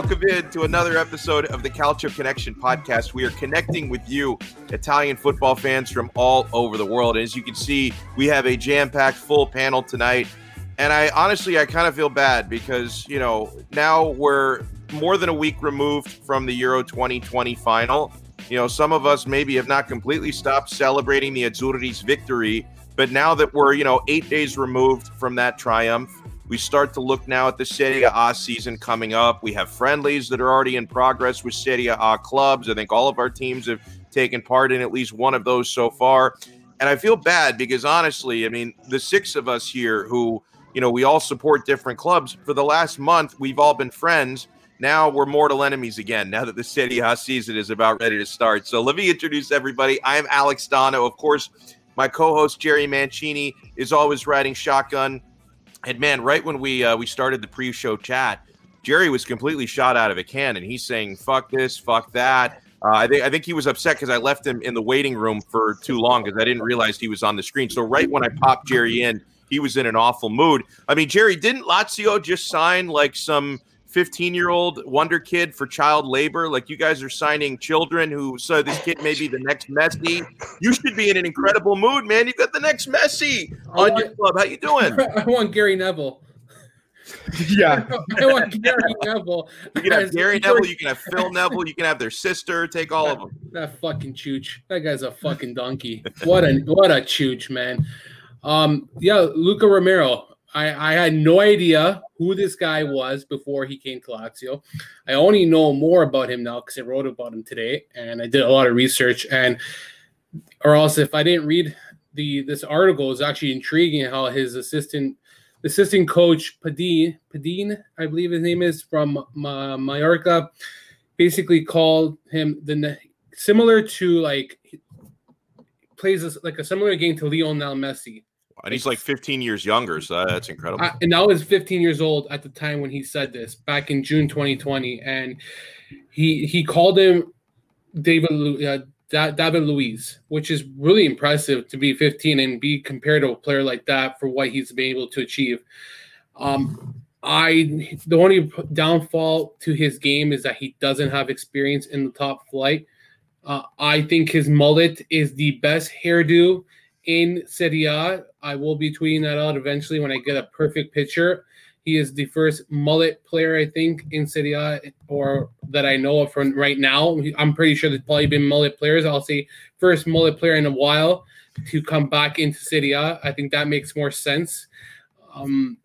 welcome in to another episode of the Calcio Connection podcast. We are connecting with you, Italian football fans from all over the world. And as you can see, we have a jam-packed full panel tonight. And I honestly, I kind of feel bad because, you know, now we're more than a week removed from the Euro 2020 final. You know, some of us maybe have not completely stopped celebrating the Azzurri's victory, but now that we're, you know, eight days removed from that triumph, we start to look now at the Serie A season coming up. We have friendlies that are already in progress with Serie A clubs. I think all of our teams have taken part in at least one of those so far. And I feel bad because honestly, I mean, the six of us here who, you know, we all support different clubs, for the last month, we've all been friends. Now we're mortal enemies again, now that the Serie A season is about ready to start. So let me introduce everybody. I'm Alex Dono. Of course, my co host, Jerry Mancini, is always riding shotgun and man, right when we uh, we started the pre-show chat, Jerry was completely shot out of a cannon. He's saying "fuck this, fuck that." Uh, I think I think he was upset because I left him in the waiting room for too long because I didn't realize he was on the screen. So right when I popped Jerry in, he was in an awful mood. I mean, Jerry, didn't Lazio just sign like some 15 year old wonder kid for child labor. Like you guys are signing children who so this kid may be the next Messi. You should be in an incredible mood, man. You've got the next Messi on your club. How you doing? I want Gary Neville. Yeah, I want Gary Neville. You can have Gary Neville. You can have Phil Neville. You can have their sister. Take all of them. That fucking chooch. That guy's a fucking donkey. What a what a chooch, man. Um, yeah, Luka Romero. I, I had no idea who this guy was before he came to Lazio. I only know more about him now because I wrote about him today and I did a lot of research. And or else if I didn't read the this article, is actually intriguing how his assistant assistant coach Padin Padin, I believe his name is from Ma- Mallorca, basically called him the similar to like plays like a similar game to Lionel Messi and he's like 15 years younger, so that's incredible. I, and I was 15 years old at the time when he said this back in June 2020, and he he called him David uh, David Luiz, which is really impressive to be 15 and be compared to a player like that for what he's been able to achieve. Um, I the only downfall to his game is that he doesn't have experience in the top flight. Uh, I think his mullet is the best hairdo in Serie A. I will be tweeting that out eventually when I get a perfect picture. He is the first mullet player, I think, in Serie A, or that I know of from right now. I'm pretty sure there's probably been mullet players. I'll say first mullet player in a while to come back into Serie A. I think that makes more sense. Um,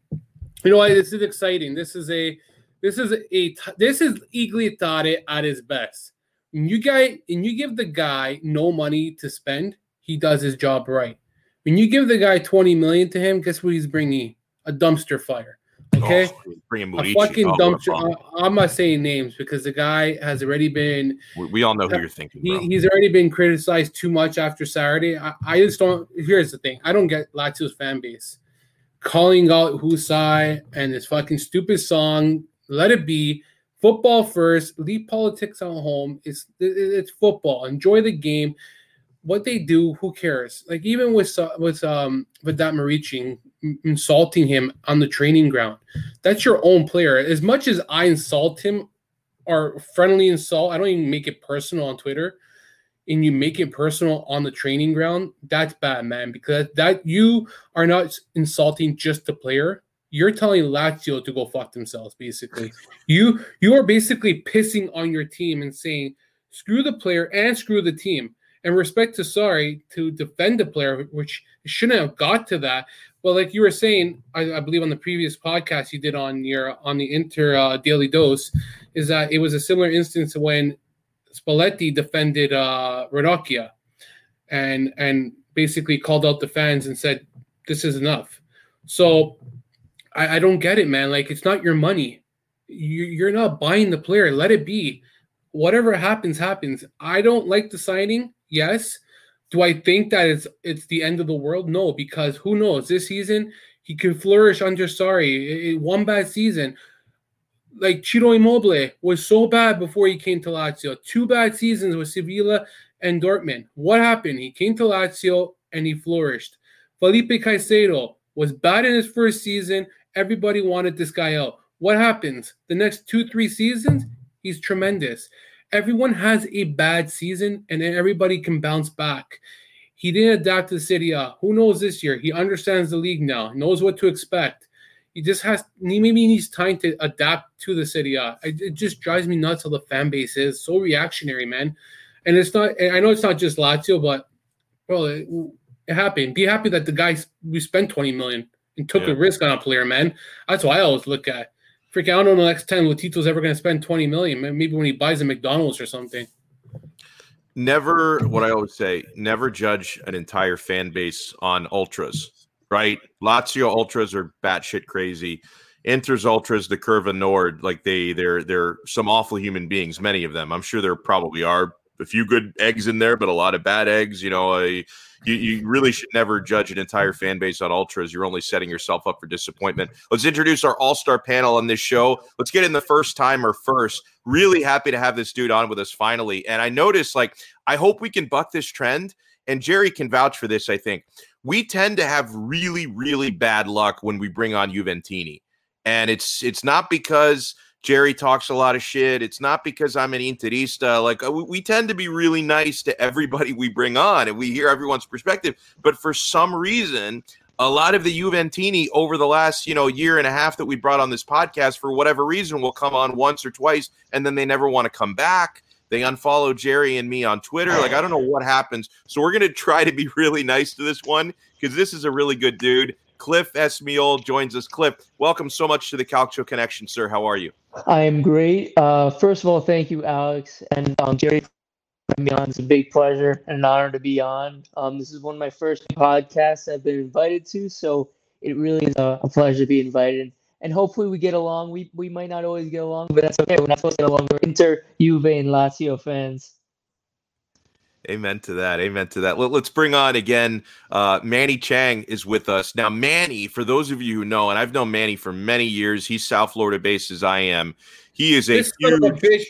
you know, this is exciting. This is a this is a this is Igli Tare at his best. When you guy and you give the guy no money to spend, he does his job right. When you give the guy 20 million to him, guess what he's bringing? A dumpster fire. Okay, oh, bringing a fucking oh, dumpster. I'm not saying names because the guy has already been. We, we all know who you're thinking. He, he's already been criticized too much after Saturday. I, I, just don't. Here's the thing: I don't get Lazio's fan base calling out Hysaj and his fucking stupid song. Let it be. Football first. Leave politics at home. It's it's football. Enjoy the game what they do, who cares? Like even with with um with that Muriqi insulting him on the training ground, that's your own player. As much as I insult him or friendly insult, I don't even make it personal on Twitter. And you make it personal on the training ground, that's bad, man. Because that you are not insulting just the player. You're telling Lazio to go fuck themselves, basically. You you are basically pissing on your team and saying, screw the player and screw the team and respect to sorry to defend the player, which shouldn't have got to that. But like you were saying, I, I believe on the previous podcast you did on your on the Inter uh, Daily Dose, is that it was a similar instance when Spalletti defended uh, and and basically called out the fans and said, "This is enough." So I, I don't get it, man. Like it's not your money. You, you're not buying the player. Let it be. Whatever happens, happens. I don't like the signing. Yes. Do I think that it's it's the end of the world? No, because who knows? This season he could flourish under Sarri. one bad season. Like Ciro Immobile was so bad before he came to Lazio. Two bad seasons with Sevilla and Dortmund. What happened? He came to Lazio and he flourished. Felipe Caicedo was bad in his first season. Everybody wanted this guy out. What happens? The next two, three seasons, he's tremendous. Everyone has a bad season and everybody can bounce back. He didn't adapt to the Serie A. Who knows this year? He understands the league now, knows what to expect. He just has, he maybe needs time to adapt to the Serie A. It just drives me nuts how the fan base is so reactionary, man. And it's not, I know it's not just Lazio, but bro, it, it happened. Be happy that the guys, we spent 20 million and took yeah. a risk on a player, man. That's what I always look at. Freaking, I don't know the next 10 Lotito's ever going to spend 20 million. Maybe when he buys a McDonald's or something. Never, what I always say, never judge an entire fan base on ultras, right? Lazio ultras are batshit crazy. Inter's ultras, the Curva Nord, like they, they're, they're some awful human beings. Many of them, I'm sure there probably are a few good eggs in there, but a lot of bad eggs. You know, a, you, you really should never judge an entire fan base on ultras. You're only setting yourself up for disappointment. Let's introduce our all star panel on this show. Let's get in the first timer first. Really happy to have this dude on with us finally. And I noticed, like, I hope we can buck this trend. And Jerry can vouch for this, I think. We tend to have really, really bad luck when we bring on Juventini. And it's it's not because Jerry talks a lot of shit. It's not because I'm an Interista. Like uh, we, we, tend to be really nice to everybody we bring on, and we hear everyone's perspective. But for some reason, a lot of the Juventini over the last you know year and a half that we brought on this podcast, for whatever reason, will come on once or twice, and then they never want to come back. They unfollow Jerry and me on Twitter. Like I don't know what happens. So we're gonna try to be really nice to this one because this is a really good dude. Cliff Esmiol joins us. Cliff, welcome so much to the Calcio Connection, sir. How are you? I am great. Uh, first of all, thank you, Alex and um, Jerry. It's a big pleasure and an honor to be on. Um, this is one of my first podcasts I've been invited to, so it really is a, a pleasure to be invited. And hopefully we get along. We we might not always get along, but that's okay. We're not supposed to get along. We're Inter, Juve, and Lazio fans. Amen to that. Amen to that. Let, us bring on again. Uh, Manny Chang is with us now. Manny, for those of you who know, and I've known Manny for many years. He's South Florida based as I am. He is a this huge. A bitch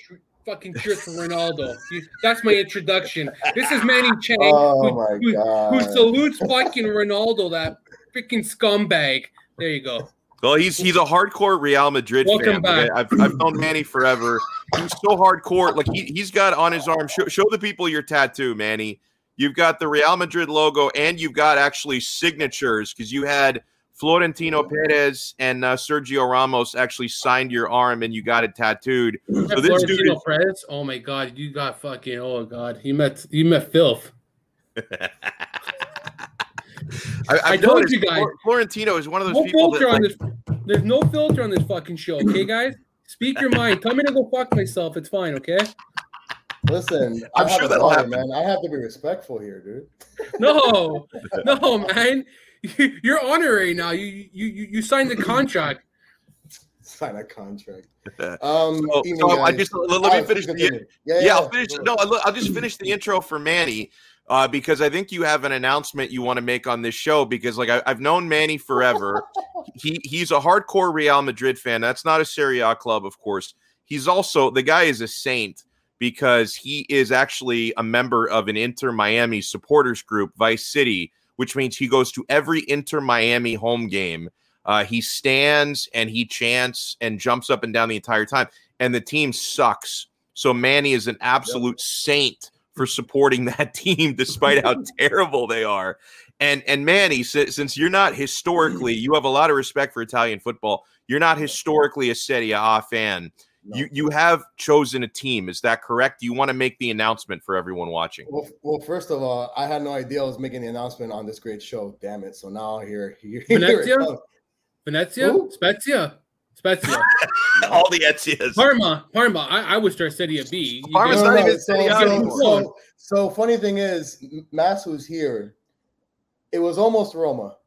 fucking cheers for Ronaldo. That's my introduction. This is Manny Chang, oh who, who, who salutes fucking Ronaldo, that freaking scumbag. There you go. Well, he's he's a hardcore Real Madrid Welcome fan. I've, I've known Manny forever. He's so hardcore. Like he, he's got on his arm. Show, show the people your tattoo, Manny. You've got the Real Madrid logo, and you've got actually signatures because you had Florentino Perez and uh, Sergio Ramos actually signed your arm, and you got it tattooed. So this Florentino dude is, Perez. Oh my god, you got fucking. Oh god, you met you met filth. I, I told you guys, Florentino is one of those people. That, like, this, there's no filter on this fucking show, okay, guys? Speak your mind. Tell me to go fuck myself. It's fine, okay? Listen, I'm sure that'll happen, man. I have to be respectful here, dude. No, no, man. You're honorary now. You you you signed the contract. Sign a contract. Um, so, so I just let, let me finish the yeah, yeah, yeah, I'll finish. No, I'll just finish the intro for Manny uh, because I think you have an announcement you want to make on this show. Because like I, have known Manny forever, he he's a hardcore Real Madrid fan. That's not a Serie A club, of course. He's also the guy is a saint because he is actually a member of an Inter Miami supporters group, Vice City, which means he goes to every Inter Miami home game. Uh, he stands and he chants and jumps up and down the entire time, and the team sucks. So Manny is an absolute yep. saint for supporting that team despite how terrible they are. And and Manny, since you're not historically, you have a lot of respect for Italian football. You're not historically a Serie A fan. No. You you have chosen a team. Is that correct? Do you want to make the announcement for everyone watching? Well, well, first of all, I had no idea I was making the announcement on this great show. Damn it! So now here, here, Venezia, Venezia, Spezia. Spezia. All the Ezias. Parma. Parma. I, I wish they're Serie B. Parma's not even Serie so, so, so, funny thing is, Mass was here. It was almost Roma.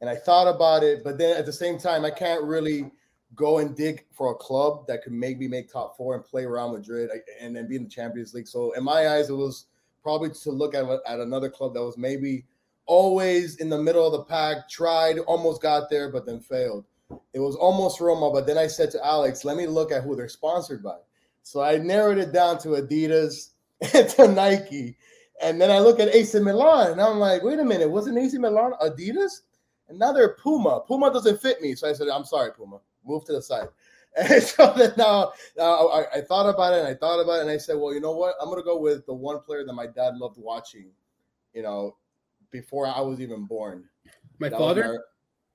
And I thought about it, but then at the same time, I can't really go and dig for a club that could maybe make top four and play Real Madrid and then be in the Champions League. So in my eyes, it was probably to look at, at another club that was maybe always in the middle of the pack, tried, almost got there, but then failed. It was almost Roma, but then I said to Alex, let me look at who they're sponsored by. So I narrowed it down to Adidas and to Nike. And then I look at AC Milan and I'm like, wait a minute, wasn't AC Milan Adidas? And now they're Puma. Puma doesn't fit me. So I said, I'm sorry, Puma. Move to the side. And so then now, now I, I thought about it and I thought about it and I said, well, you know what? I'm gonna go with the one player that my dad loved watching, you know, before I was even born. My That father.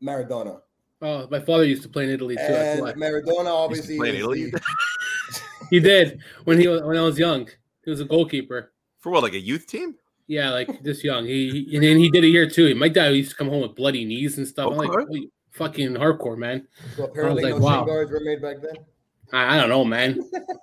Mar- Maradona. Oh, my father used to play in Italy too. that's And. Maradona obviously play in is Italy? He did when he was when I was young. He was a goalkeeper. For what, like a youth team? Yeah, like this young. He he- and then he did it here too. My dad used to come home with bloody knees and stuff. I'm like, Okay. "Holy fucking hardcore, man. so apparently like, no wow. shin guards were made back then. I, I don't know, man.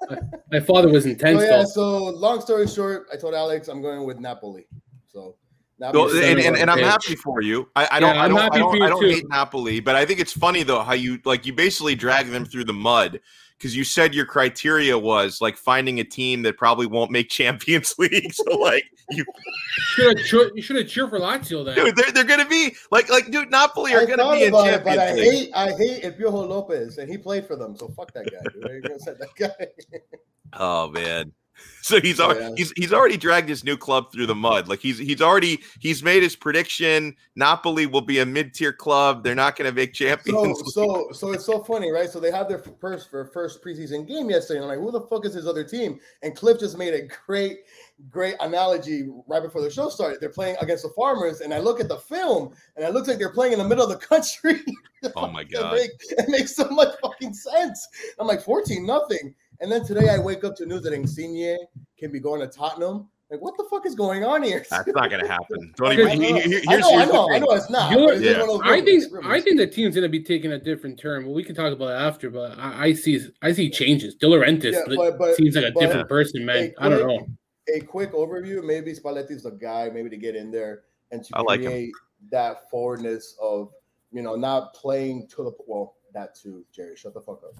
My father was intense Oh, yeah, though. so long story short, I told Alex I'm going with Napoli. So Napoli and, and, and I'm happy for you. I, I don't, Yeah, I I'm don't, I happy don't, for you I don't too. hate Napoli, but I think it's funny though how you like you basically drag them through the mud because you said your criteria was like finding a team that probably won't make Champions League. So like you, Should have cheer, you should have cheered for Lazio then. dude, they're, they're gonna be like like dude, Napoli are I gonna be in about it, but I Champions League. hate I hate El Piojo Lopez, and he played for them. So fuck that guy. Dude. You're gonna say that guy. Oh man. So he's already yeah. he's he's already dragged his new club through the mud. Like he's he's already he's made his prediction. Napoli will be a mid tier club. They're not going to make So champions. League. so so it's so funny, right? So they had their first for first preseason game yesterday. And I'm like, who the fuck is his other team? And Cliff just made a great great analogy right before the show started. They're playing against the Farmers, and I look at the film, and it looks like they're playing in the middle of the country. Oh my It, god. make, it makes so much fucking sense. I'm like 14 nothing. And then today I wake up to news that Insigne can be going to Tottenham. Like, what the fuck is going on here? That's not going to happen. Don't I even. know, he- he- I know, I know, I know it's not. You're- it's Yeah. one of I think I think the team's going to be taking a different turn, but we can talk about it after. But I, I see I see changes. De Laurentiis Yeah, but- but- seems like a but- different person, man. Hey, I don't know. a quick overview. Maybe Spalletti's the guy, maybe to get in there and to I like him. create that forwardness of you know not playing to the well that too. Jerry, shut the fuck up.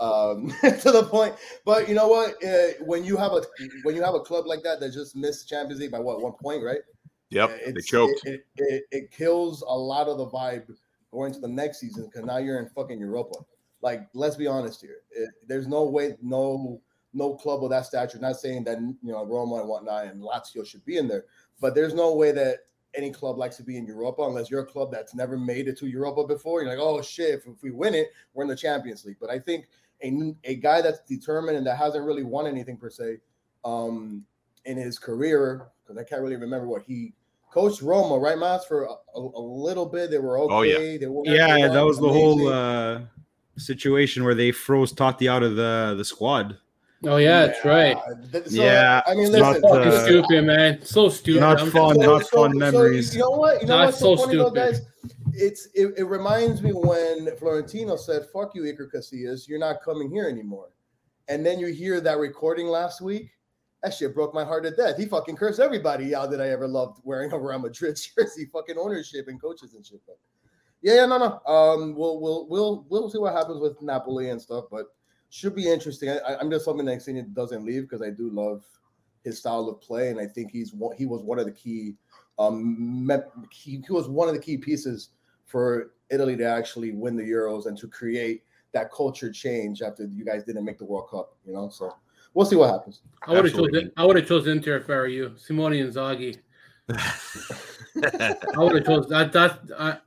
Um, to the point, but you know what? Uh, when you have a when you have a club like that that just missed Champions League by what one point, right? Yep, Uh, they choked. It, it, it, it kills a lot of the vibe going to the next season because now you're in fucking Europa. Like, let's be honest here. It, there's no way, no, no club of that stature. Not saying that you know Roma and whatnot and Lazio should be in there, but there's no way that any club likes to be in Europa unless you're a club that's never made it to Europa before. You're like, oh shit, if, if we win it, we're in the Champions League. But I think a, a guy that's determined and that hasn't really won anything per se um, in his career, because I can't really remember what he coached Roma, right, Mas, for a, a, a little bit. They were okay. Oh, yeah. They were Yeah, that was the whole uh, situation where they froze Totti out of the the squad. Oh yeah, that's right. So, Yeah, I mean, it's listen, not, Fucking uh, stupid, man. So stupid. not I'm- fun. not fun memories. you know what? You know Not what's so, so funny though, stupid. guys? It's it, it reminds me when Florentino said, "Fuck you, Iker Casillas. You're not coming here anymore." And then you hear that recording last week. That shit broke my heart to death. He fucking cursed everybody out that I ever loved wearing a Real Madrid jersey, fucking ownership and coaches and shit. But yeah, yeah, no, no. Um, we'll we'll we'll we'll see what happens with Napoli and stuff, but should be interesting. I, I'm just hoping that Insigne doesn't leave because I do love his style of play, and I think he's he was one of the key um he, he was one of the key pieces for Italy to actually win the Euros and to create that culture change after you guys didn't make the World Cup. You know, so we'll see what happens. I would have chosen. I would have chosen Inter if I were you, Simone Inzaghi. I would have chosen that. That I,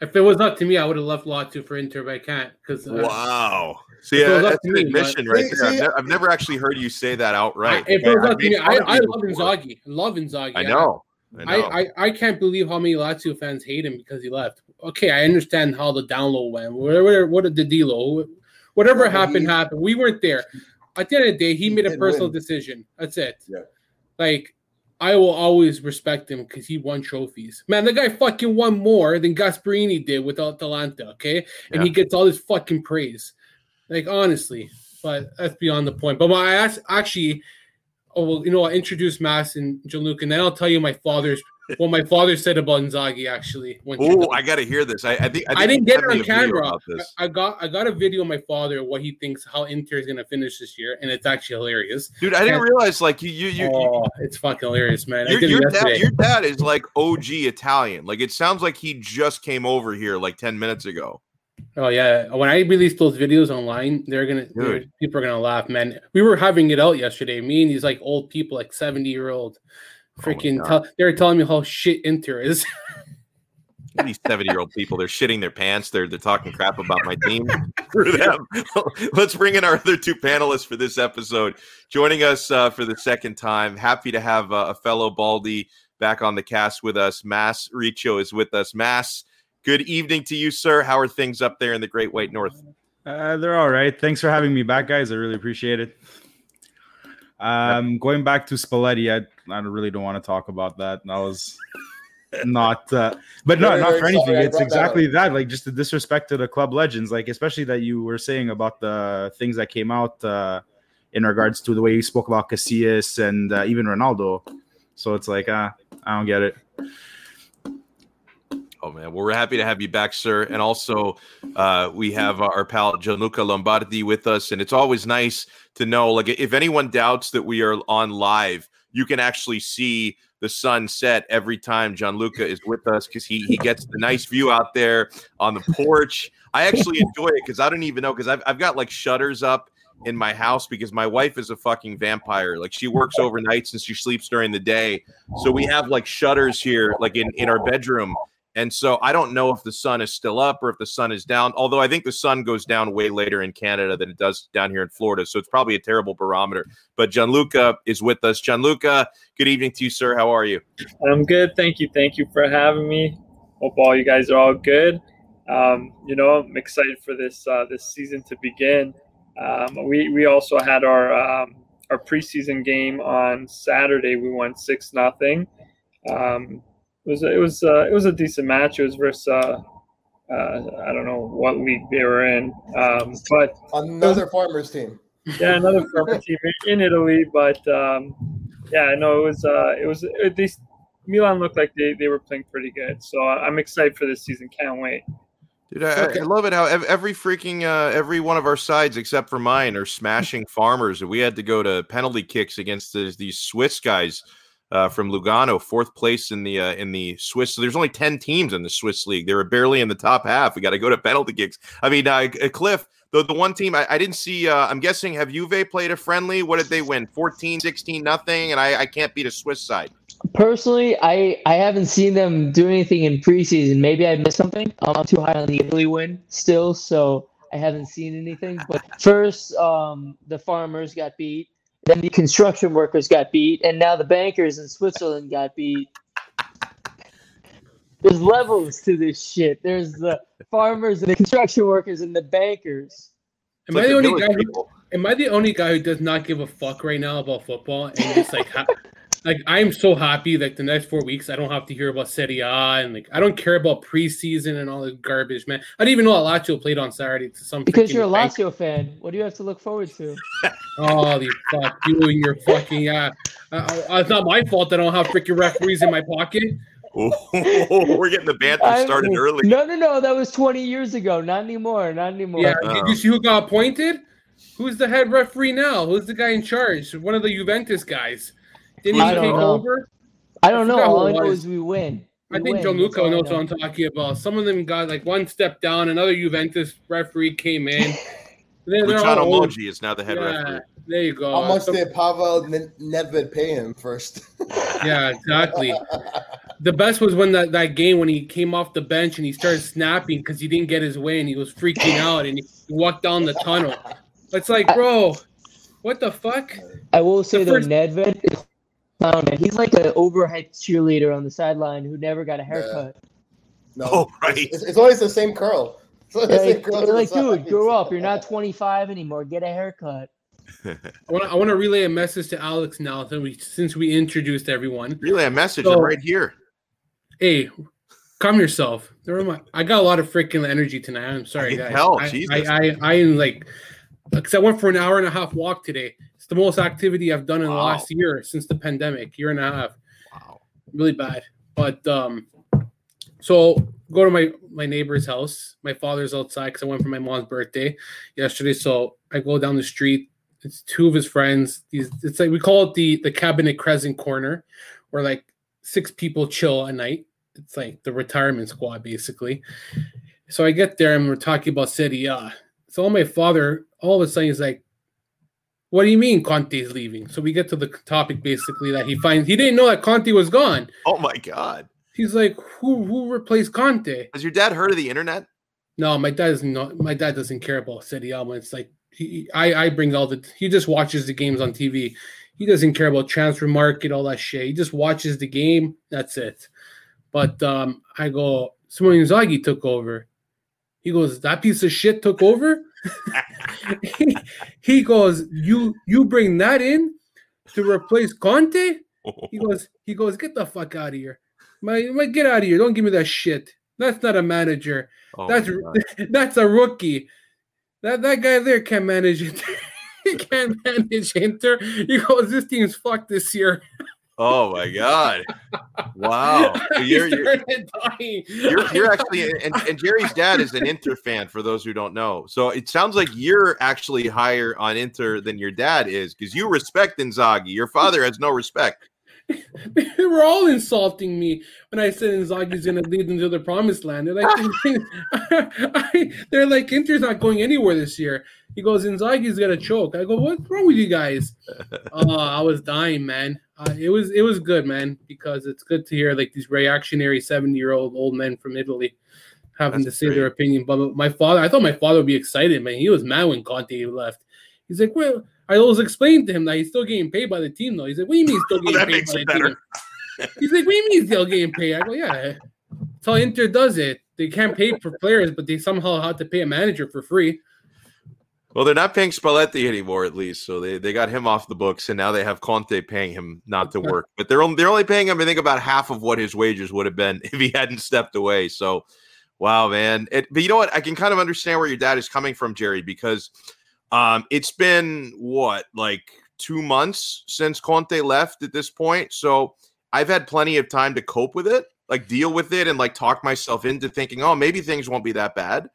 if it was up to me, I would have left Lazio for Inter, but I can't because wow. See, It uh, was up that's an me, admission but- right See- there. I've, see- ne- I've never actually heard you say that outright. if it was I've up to me, I, I love before. Inzaghi. I love Inzaghi. I know. I. I, I, can't believe how many Lazio fans hate him because he left. Okay, I understand how the download went. Whatever, what did the deal? Whatever Yeah, happened, he- happened. We weren't there. At the end of the day, he He made a personal win. decision. That's it. Yeah. Like, I will always respect him because he won trophies. Man, the guy fucking won more than Gasperini did with Atalanta. Okay, and Yeah. he gets all this fucking praise. Like honestly, but that's beyond the point. But my ass actually, oh well, you know, I introduced Mass and Gianluca, and then I'll tell you my father's what my father said about Inzaghi actually. When Oh, I got to hear this. I, I think I, think didn't get it on camera. I, I got I got a video of my father what he thinks how Inter is gonna finish this year, and it's actually hilarious. Dude, I didn't realize like you you you. oh, it's fucking hilarious, man. I Your, your, dad, your dad is like OG Italian. Like it sounds like he just came over here like 10 minutes ago. Oh yeah, when I release those videos online, they're gonna they're- people are gonna laugh, man. We were having it out yesterday. Me and these like old people, like seventy year old, Oh freaking. Tell, they're telling me how shit Inter is. these 70 year old people, they're shitting their pants. They're they're talking crap about my team. For them. Let's bring in our other two panelists for this episode. Joining us uh, for the second time. Happy to have uh, a fellow Baldy back on the cast with us. Mass Riccio is with us. Mass, good evening to you, sir. How are things up there in the Great White North? Uh, they're all right. Thanks for having me back, guys. I really appreciate it. Um, going back to Spalletti, I, I really don't want to talk about that. That was not, uh, but no, not for anything. sorry It's brought that exactly that, like just the disrespect to the club legends, like especially that you were saying about the things that came out uh, in regards to the way you spoke about Casillas and uh, even Ronaldo. So it's like, uh, I don't get it. Oh man, well, we're happy to have you back, sir. And also, uh, we have our pal Gianluca Lombardi with us, and it's always nice to know, like, if anyone doubts that we are on live, you can actually see the sun set every time Gianluca is with us because he he gets the nice view out there on the porch. I actually enjoy it because I don't even know because I've I've got like shutters up in my house because my wife is a fucking vampire. Like she works overnight since she sleeps during the day. So we have like shutters here, like in, in our bedroom. And so I don't know if the sun is still up or if the sun is down. Although I think the sun goes down way later in Canada than it does down here in Florida. So it's probably a terrible barometer. But Gianluca is with us. Gianluca, good evening to you, sir. How are you? I'm good. Thank you. Thank you for having me. Hope all you guys are all good. Um, you know, I'm excited for this uh, this season to begin. Um, we we also had our um, our preseason game on Saturday. We won six nothing. Um, was it was uh, it was a decent match. It was versus uh, uh, I don't know what league they were in, um, but Another farmers team. yeah, another former team in Italy. But um, yeah, no, it was uh, it was it, they, Milan looked like they, they were playing pretty good. So I'm excited for this season. Can't wait. Dude, I, I love it how every freaking uh, every one of our sides except for mine are smashing farmers, and we had to go to penalty kicks against the, these Swiss guys uh, from Lugano, fourth place in the uh, in the Swiss. So there's only ten teams in the Swiss league. They were barely in the top half. We got to go to penalty kicks. I mean, uh, Cliff, the the one team I, I didn't see. Uh, I'm guessing have Juve played a friendly? What did they win? 14, 16, nothing. And I, I can't beat a Swiss side. Personally, I I haven't seen them do anything in preseason. Maybe I missed something. I'm too high on the Italy win still, so I haven't seen anything. But first, um, the farmers got beat. Then the construction workers got beat, and now the bankers in Switzerland got beat. There's levels to this shit. There's the farmers and the construction workers and the bankers. Am I the the only guy? Who, am I the only guy who does not give a fuck right now about football and just like, ha- like I'm so happy that the next four weeks I don't have to hear about Serie A and like I don't care about preseason and all this garbage, man. I didn't even know that Lazio played on Saturday to some Because you're a bank- Lazio fan, what do you have to look forward to? Holy fuck, you and your fucking yeah. Uh, uh, it's not my fault that I don't have freaking referees in my pocket. Oh, we're getting the banter I- started early. No, no, no. That was 20 years ago. Not anymore. Not anymore. Yeah, Oh. did you see who got appointed? Who's the head referee now? Who's the guy in charge? One of the Juventus guys. Didn't I he take know. over? I don't know. All I it know is we win. I think win. Gianluca That's knows know. what I'm talking about. Some of them got like one step down, another Juventus referee came in. They're, they're Luciano all is now the head Yeah, referee. there you go. How much So- did Pavel N- Nedved pay him first? yeah, exactly. The best was when that, that game when he came off the bench and he started snapping because he didn't get his way and he was freaking out and he walked down the tunnel. It's like, bro, what the fuck? I will say The though, first- Nedved is clown, man. He's like an overhyped cheerleader on the sideline who never got a haircut. No, Oh, right. It's, it's always the same curl. It's always the same Like, curl like, dude, grow up. You're not 25 anymore. Get a haircut. I want to I want to relay a message to Alex now since we, since we introduced everyone. Relay a message. So- I'm right here. Hey, calm yourself. Never. I got a lot of freaking energy tonight. I'm sorry, I can guys. tell, I, Jesus. I, I, I am like, because I went for an hour and a half walk today. It's the most activity I've done in the last year since the pandemic, year and a half. Wow. Really bad. But um, so go to my my neighbor's house. My father's outside because I went for my mom's birthday yesterday. So I go down the street. It's two of his friends. These it's like we call it the the cabinet crescent corner, where like six people chill a night. It's like the retirement squad basically. So I get there and we're talking about Serie A. So my father all of a sudden he's like, "What do you mean Conte's leaving?" So we get to the topic basically that he finds he didn't know that Conte was gone. Oh my God. He's like, who who replaced Conte? Has your dad heard of the internet? No, my dad doesn't. Know, my dad doesn't care about City Alma. It's like he, I, I bring all the. He just watches the games on TV. He doesn't care about transfer market, all that shit. He just watches the game. That's it. But um, I go, Simone Inzaghi took over. He goes, that piece of shit took over. he, goes, you you bring that in to replace Conte? He goes, he goes, get the fuck out of here. My, my get out of here. Don't give me that shit. That's not a manager. Oh that's that's a rookie. That that guy there can't manage it. he can't manage Inter. He goes, this team's fucked this year. Oh my god! Wow, you're you're, you're, you're actually and, and Jerry's dad is an Inter fan for those who don't know. So it sounds like you're actually higher on Inter than your dad is because you respect Inzaghi. Your father has no respect. they were all insulting me when I said Inzaghi's going to lead them to the promised land. They're like, they're like, Inter's not going anywhere this year. He goes, Inzaghi's going to choke. I go, what's wrong with you guys? Oh, I was dying, man. Uh, it was it was good, man, because it's good to hear like these reactionary seventy year old old men from Italy having That's to say their opinion. But my father, I thought my father would be excited, man. He was mad when Conte left. He's like, well, I always explained to him that he's still getting paid by the team, though. He's like, what do you mean he's still getting paid by the better. team? He's like, what do you mean he's still getting paid? I go, yeah. That's how Inter does it. They can't pay for players, but they somehow have to pay a manager for free. Well, they're not paying Spalletti anymore, at least. So they, they got him off the books, and now they have Conte paying him not to work. But they're only, they're only paying him, I think, about half of what his wages would have been if he hadn't stepped away. So, wow, man. It, but you know what? I can kind of understand where your dad is coming from, Jerry, because um, it's been what like two months since Conte left at this point. So I've had plenty of time to cope with it, like deal with it, and like talk myself into thinking, oh, maybe things won't be that bad.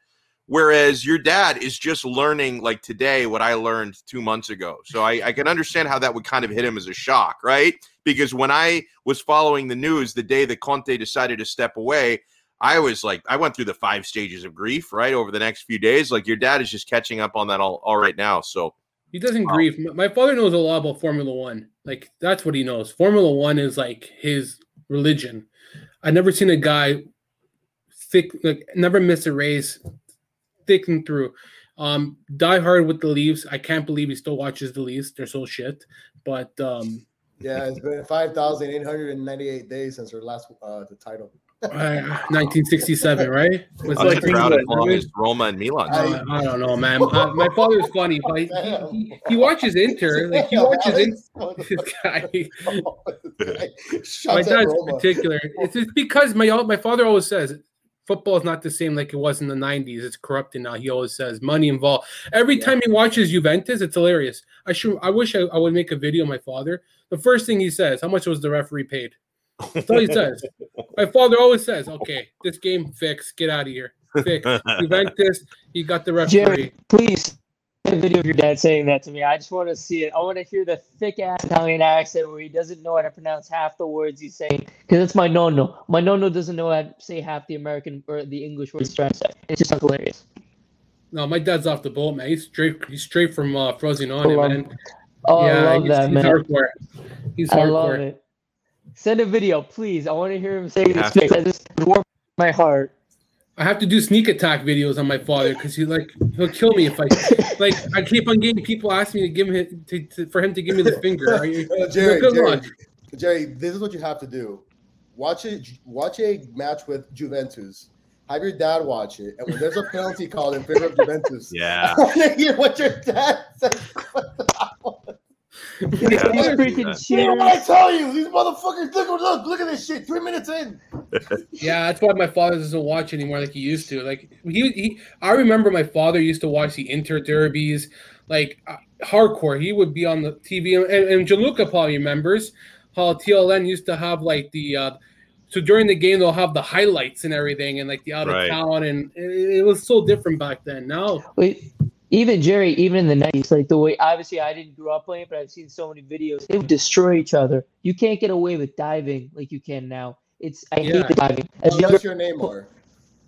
Whereas your dad is just learning, like today, what I learned two months ago. So I, I can understand how that would kind of hit him as a shock, right? Because when I was following the news the day that Conte decided to step away, I was like, I went through the five stages of grief, right? Over the next few days. Like your dad is just catching up on that all, all right now. So He doesn't Wow. grieve. My- My father knows a lot about Formula One. Like that's what he knows. Formula One is like his religion. I've never seen a guy thick, like never miss a race, thick and through. Um, die hard with the Leafs. I can't believe he still watches the Leafs. They're so shit. But um, Yeah, it's been 5,898 days since her last uh, the title. uh, 1967, right? Was I'm like as long as Roma and Milan. Uh, I don't know, man. Uh, my father's funny, but he, he, he watches Inter. Like he watches Inter. This guy. my dad's particular. It's, it's because my my father always says football is not the same like it was in the '90s. It's corrupted now. He always says money involved. Every Yeah. time he watches Juventus, it's hilarious. I should. I wish I, I would make a video. of My father. The first thing he says, "How much was the referee paid?" That's all he says. My father always says, "Okay, this game fixed. Get out of here. Fix Juventus. He got the referee." Jerry, please send a video of your dad saying that to me. I just want to see it. I want to hear the thick ass Italian accent where he doesn't know how to pronounce half the words he's saying. Because it's my no-no. My no-no doesn't know how to say half the American or the English words he's trying to say. It's just hilarious. No, my dad's off the boat, man. He's straight. He's straight from uh, Frosinone, I love- man. Oh, I love he's, that, he's man. hardcore. He's I love it. Send a video, please. I want to hear him say this have fix. I just warmed my heart. I have to do sneak attack videos on my father because he like he'll kill me if I like. I keep on getting people asking me to give him to, to, for him to give me the finger. Are you, Uh, Jerry, good Jerry, luck. Jerry, this is what you have to do. Watch it. Watch a match with Juventus. Have your dad watch it, and when there's a penalty called in favor of Juventus, Yeah. I want to hear what your dad says. These Yeah, freaking You know what I tell you? These motherfuckers. Look, look, look at this shit. Three minutes in. Yeah, that's why my father doesn't watch anymore like he used to. Like he, he I remember my father used to watch the Inter derbies, like uh, hardcore. He would be on the TV, and, and Gianluca probably remembers how TLN used to have like the. Uh, so during the game, they'll have the highlights and everything, and like the out of Right. town, and it, it was so different back then. Now Wait, even Jerry, even in the nineties, like the way obviously I didn't grow up playing, but I've seen so many videos. They would destroy each other. You can't get away with diving like you can now. It's I Yeah. hate the diving. As younger, Unless you're Neymar.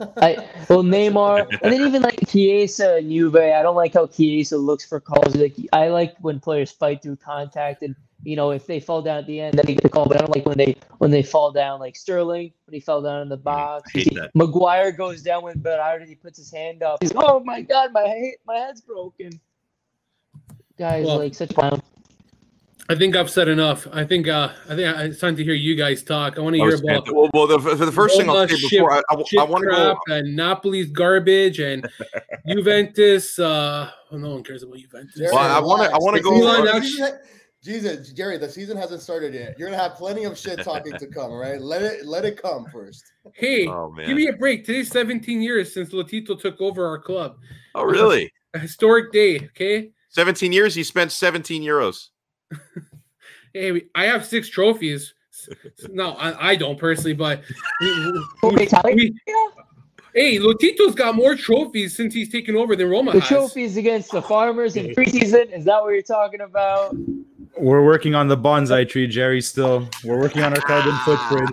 I well Neymar, and then even like Chiesa and Juve. I don't like how Chiesa looks for calls. Like I like when players fight through contact, and you know if they fall down at the end, then they get the call. But I don't like when they when they fall down, like Sterling when he fell down in the mm, box. hate that. Maguire goes down when Berardi puts his hand up. He's oh my god, my my head's broken. Guys, Well- like such clown. I think I've said enough. I think uh, I think it's time to hear you guys talk. I want to hear about well, well the, for the first thing I'll say shit- before I, I, I want to go. crap and Napoli's garbage and Juventus. Uh, well, no one cares about Juventus. Well, I wanna- I wanna go- Milan actually- Jesus, Jerry, the season hasn't started yet. You're gonna have plenty of shit talking to come, all right? Let it let it come first. Hey, Oh man! give me a break. Today's 17 years since Lotito took over our club. oh really? A historic day. Okay. 17 years. He spent 17 euros. Hey, I have six trophies. No, I, I don't personally, but we- we- Italian? we- hey, Lotito's got more trophies since he's taken over than Roma The has. trophies against the farmers in preseason. Is that what you're talking about? We're working on the bonsai tree, Jerry. Still, we're working on our carbon ah. footprint.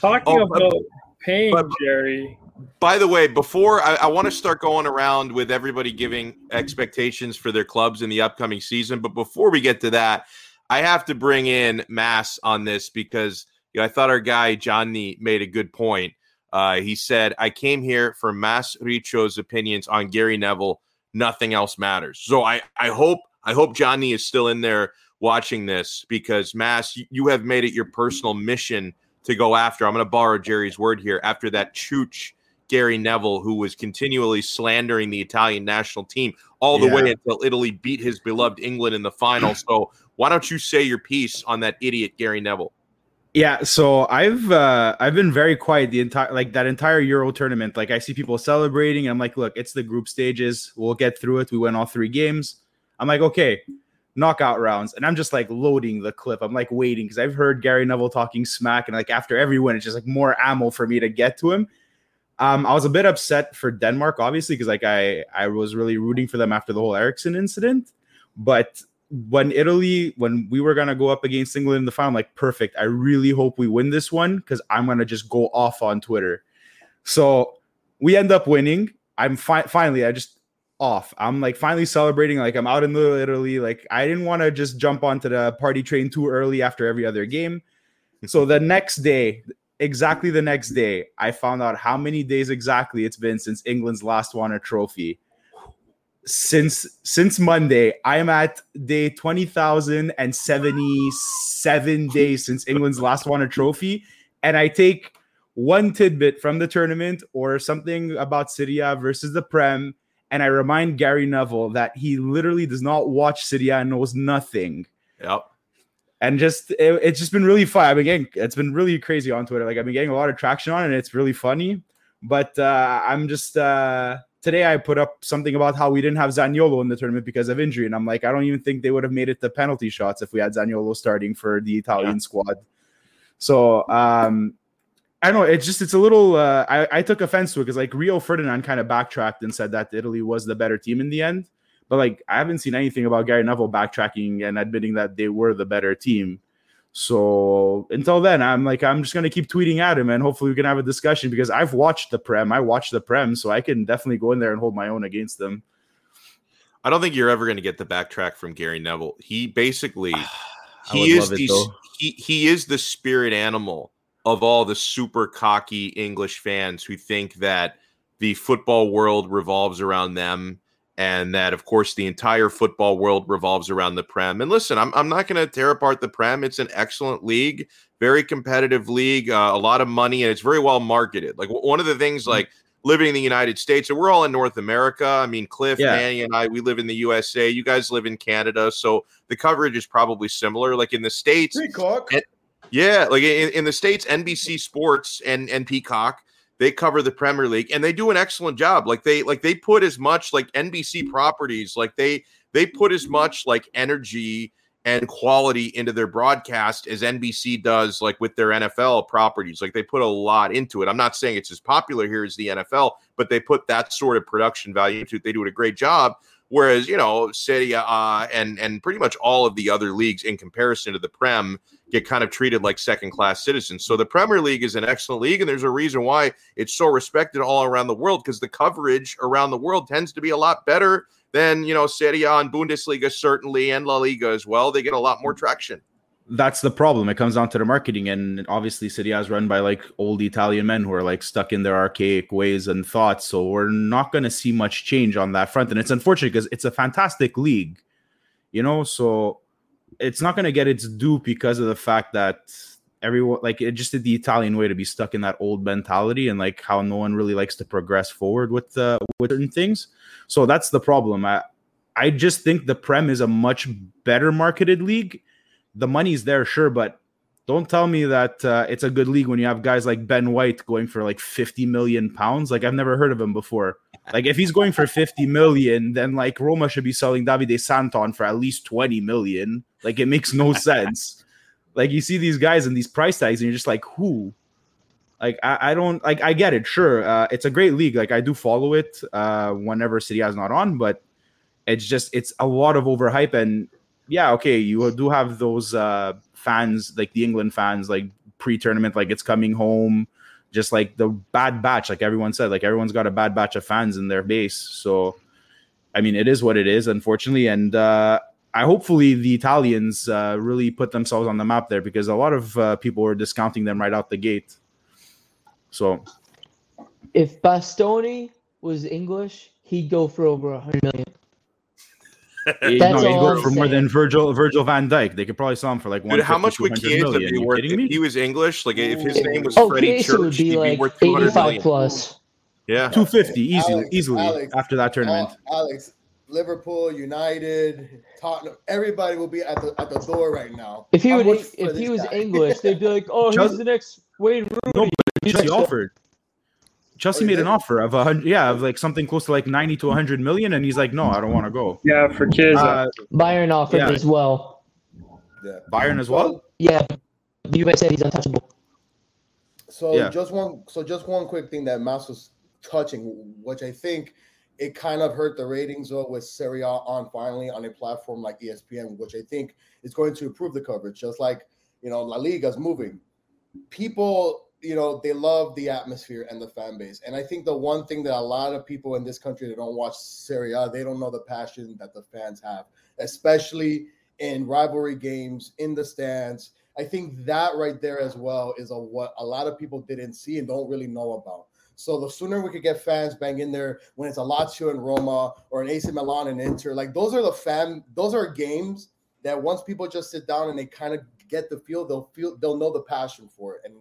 Talking Oh, but- about pain, but- Jerry. By the way, before I, I want to start going around with everybody giving expectations for their clubs in the upcoming season, but before we get to that, I have to bring in Mass on this because you know, I thought our guy Johnny made a good point. Uh, he said, "I came here for Mass Riccio's opinions on Gary Neville. Nothing else matters." So I, I hope, I hope Johnny is still in there watching this because Mass, you, have made it your personal mission to go after. I'm going to borrow Jerry's word here after that chooch Gary Neville, who was continually slandering the Italian national team all the Yeah. way until Italy beat his beloved England in the final. So why don't you say your piece on that idiot Gary Neville? Yeah, so I've uh I've been very quiet the entire like that entire Euro tournament. Like I see people celebrating, and I'm like, look, it's the group stages. We'll get through it. We won all three games. I'm like, okay, knockout rounds, and I'm just like loading the clip. I'm like waiting because I've heard Gary Neville talking smack, and like after every win, it's just like more ammo for me to get to him. Um, I was a bit upset for Denmark, obviously, because like I I was really rooting for them after the whole Eriksen incident, but when Italy, when we were gonna go up against England in the final, I'm like perfect. I really hope we win this one because I'm gonna just go off on Twitter. So we end up winning. I'm fi- finally, I just off. I'm like finally celebrating. Like I'm out in Little Italy. Like I didn't want to just jump onto the party train too early after every other game. So the next day, exactly the next day, I found out how many days exactly it's been since England's last won a trophy since since Monday, I am at day twenty thousand and seventy seven days since England's last won a trophy, and I take one tidbit from the tournament or something about Serie A versus the Prem, and I remind Gary Neville that he literally does not watch Serie A and knows nothing. Yep. And just it- it's just been really fun. I've been getting it's been really crazy on Twitter. Like I've been getting a lot of traction on it, and it's really funny. But uh, I'm just uh, today I put up something about how we didn't have Zaniolo in the tournament because of injury, and I'm like, I don't even think they would have made it to penalty shots if we had Zaniolo starting for the Italian squad. So um, I don't know. It's just it's a little. Uh, I I took offense to it because like Rio Ferdinand kind of backtracked and said that Italy was the better team in the end. But like I haven't seen anything about Gary Neville backtracking and admitting that they were the better team. So until then, I'm like I'm just gonna keep tweeting at him and hopefully we can have a discussion because I've watched the Prem. I watched the Prem, so I can definitely go in there and hold my own against them. I don't think you're ever going to get the backtrack from Gary Neville. He basically he is the though. he he is the spirit animal of all the super cocky English fans who think that the football world revolves around them and that of course the entire football world revolves around the prem. And listen i'm, I'm not going to tear apart the prem. It's an excellent league very competitive league uh, a lot of money and it's very well marketed. Like one of the things like living in the united states and we're all in north america. I mean cliff Yeah. manny and i we live in the usa you guys live in canada so the coverage is probably similar. Like in the states Peacock. And- yeah, like in, in the states, NBC Sports and and Peacock they cover the Premier League and they do an excellent job. Like they like they put as much like NBC mm-hmm. properties, like they they put as mm-hmm. much like energy and quality into their broadcast as NBC does like with their NFL properties. Like they put a lot into it. I'm not saying it's as popular here as the NFL, but they put that sort of production value into it. They do it a great job. Whereas, you know, Serie A and and pretty much all of the other leagues in comparison to the Prem get kind of treated like second class citizens. So the Premier League is an excellent league, and there's a reason why it's so respected all around the world because the coverage around the world tends to be a lot better than you know Serie A and Bundesliga certainly and La Liga as well. They get a lot more mm. traction that's the problem. It comes down to the marketing, and obviously, A is run by like old Italian men who are like stuck in their archaic ways and thoughts. So we're not going to see much change on that front, and it's unfortunate because it's a fantastic league, you know. So it's not going to get its due because of the fact that everyone like it just did the Italian way to be stuck in that old mentality and like how no one really likes to progress forward with uh, with certain things. So that's the problem. I I just think the Prem is a much better marketed league the money's there, sure, but don't tell me that uh, it's a good league when you have guys like Ben White going for like 50 million pounds. Like I've never heard of him before. Like if he's going for 50 million, then like Roma should be selling Davide Santon for at least 20 million. Like it makes no sense. Like you see these guys and these price tags, and you're just like, who? Like I, I don't like I get it. Sure, uh, it's a great league. Like I do follow it uh, whenever City is not on, but it's just it's a lot of overhype and yeah, okay, you do have those uh, fans, like the England fans, like pre-tournament, like it's coming home, just like the bad batch, like everyone said, like everyone's got a bad batch of fans in their base. So, I mean, it is what it is, unfortunately, and uh, I hopefully the Italians uh, really put themselves on the map there because a lot of uh, people were discounting them right out the gate. So, if Bastoni was English, he'd go for over a hundred million no, you go for more than Virgil Virgil Van Dijk. They could probably sell him for like one. How much would Chiesa be worth if he was English? Like if his name was oh, Freddie Chiesa Church, he'd like be worth two hundred million plus. Yeah, two fifty easily, Alex, easily Alex, after that tournament. Alex, Liverpool, United, Tottenham, everybody will be at the at the door right now. If he would, if he was guy? English, they'd be like, "Oh, Chelsea, he's the next Wayne Rooney." No, but Chelsea offered. Chelsea oh, made an offer of a hundred, yeah, of like something close to like ninety to hundred million, and he's like, "No, I don't want to go." Yeah, for kids. Uh, Bayern offered yeah. as well. Yeah, Bayern as well. Yeah, you guys said he's untouchable. So yeah. just one, so just one quick thing that Mouse was touching, which I think it kind of hurt the ratings though with Serie A on finally on a platform like ESPN, which I think is going to improve the coverage. Just like you know, La Liga is moving. People you know they love the atmosphere and the fan base. And i think the one thing that a lot of people in this country that don't watch Serie A, they don't know the passion that the fans have especially in rivalry games in the stands. I think that right there as well is a what a lot of people didn't see and don't really know about. So the sooner we could get fans bang in there when it's a Lazio and Roma or an AC Milan and Inter, like those are the fan, those are games that once people just sit down and they kind of get the feel, they'll feel, they'll know the passion for it. And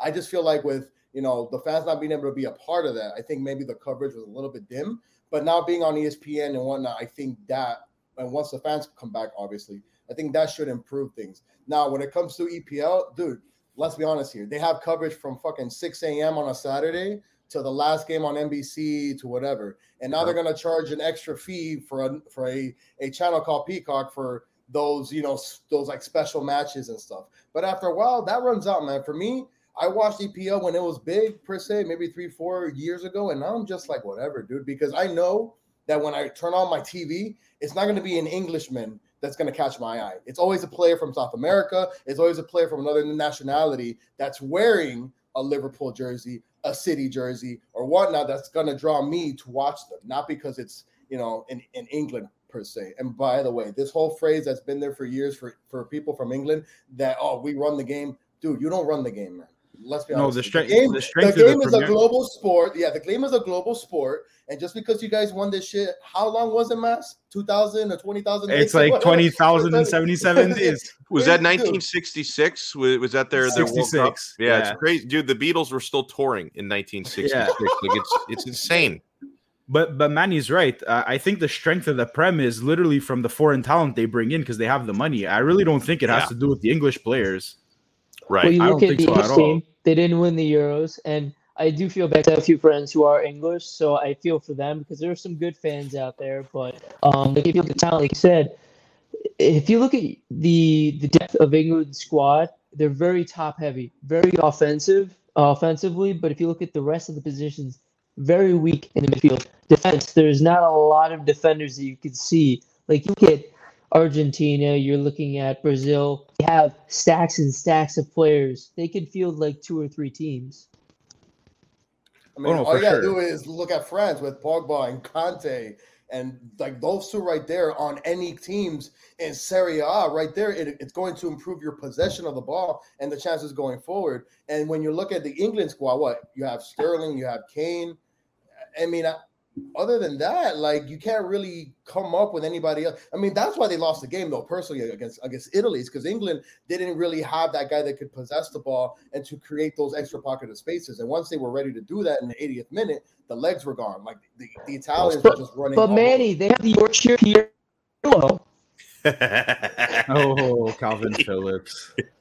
I just feel like with you know the fans not being able to be a part of that, I think maybe the coverage was a little bit dim. But now being on ESPN and whatnot, I think that and once the fans come back, obviously, I think that should improve things. Now, when it comes to EPL, dude, let's be honest here. They have coverage from fucking 6 a.m. on a Saturday to the last game on NBC to whatever. And now they're gonna charge an extra fee for a for a, a channel called Peacock for those, you know, those like special matches and stuff. But after a while, that runs out, man. For me, I watched EPL when it was big per se, maybe three, four years ago, and now I'm just like whatever, dude, because I know that when I turn on my TV, it's not going to be an Englishman that's going to catch my eye. It's always a player from South America. It's always a player from another nationality that's wearing a Liverpool jersey, a City jersey, or whatnot. That's going to draw me to watch them, not because it's you know in, in England per se. And by the way, this whole phrase that's been there for years for for people from England that oh we run the game, dude, you don't run the game, man. Let's be honest. No, the, strength. the game, the, strength the game is a global sport. Yeah, the game is a global sport. And just because you guys won this shit, how long was it, Mass? 2000 or 20,000 It's like 20,077 days. Was that 1966? Was, was that their, their 66? Yeah, yeah, it's crazy. Dude, the Beatles were still touring in 1966. Yeah. Like it's, it's insane. But but Manny's right. Uh, I think the strength of the Prem is literally from the foreign talent they bring in because they have the money. I really don't think it has yeah. to do with the English players. Right. Well, you look at the so team; they didn't win the Euros, and I do feel bad. I have a few friends who are English, so I feel for them because there are some good fans out there. But um, if you look at talent, like you said, if you look at the the depth of England's squad, they're very top heavy, very offensive, uh, offensively. But if you look at the rest of the positions, very weak in the midfield. Defense, there's not a lot of defenders that you can see. Like you at Argentina, you're looking at Brazil. You have stacks and stacks of players. They can field like two or three teams. I mean, Oh, no, all for you gotta sure. do is look at France with Pogba and Kanté, and like those two right there on any teams in Serie A, right there, it, it's going to improve your possession of the ball and the chances going forward. And when you look at the England squad, what you have Sterling, you have Kane. I mean, I, other than that, like you can't really come up with anybody else. I mean, that's why they lost the game, though, personally against against Italy, because England didn't really have that guy that could possess the ball and to create those extra pocketed spaces. And once they were ready to do that in the 80th minute, the legs were gone. Like the, the Italians were just running. But all Manny, they have the Yorkshire Pirlo. Oh, Calvin Phillips.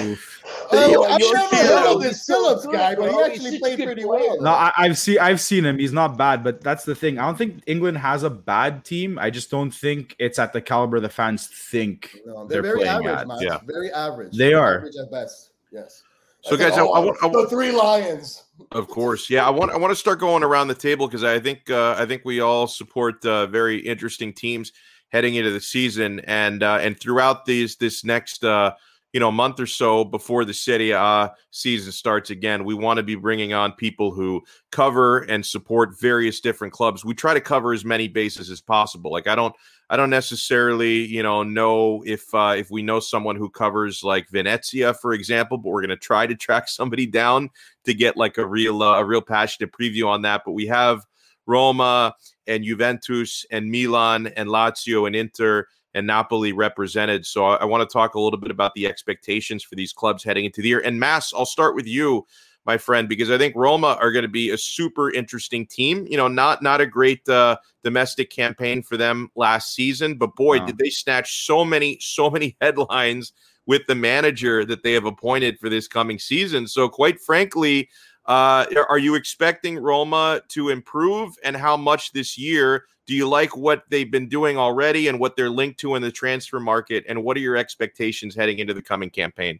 Oof. over. Yo, Oh, I've you're never heard of this so Phillips good, guy, but he actually such played pretty player. well. No, I, I've seen I've seen him. He's not bad, but that's the thing. I don't think England has a bad team. I just don't think it's at the caliber the fans think No, they're, they're, very playing average, at. man. Yeah. Very average. They are. average at best. Yes. So, I think- guys, I- I want- I the three lions. Of course, yeah. I want I want to start going around the table because I think uh, I think we all support uh, very interesting teams heading into the season, and uh, and throughout these this next uh, you know a month or so before the Serie A season starts again, we want to be bringing on people who cover and support various different clubs. We try to cover as many bases as possible. Like I don't I don't necessarily, you know, know if uh, if we know someone who covers like Venezia, for example, but we're going to try to track somebody down to get like a real uh, a real passionate preview on that. But we have Roma and Juventus and Milan and Lazio and Inter and Napoli represented. So I, I want to talk a little bit about the expectations for these clubs heading into the year. And Mass, I'll start with you, my friend, because I think Roma are going to be a super interesting team. You know, not not a great uh, domestic campaign for them last season, but boy, No. did they snatch so many so many headlines with the manager that they have appointed for this coming season. So, quite frankly, uh, are you expecting Roma to improve, and how much this year? Do you like what they've been doing already, and what they're linked to in the transfer market? And what are your expectations heading into the coming campaign?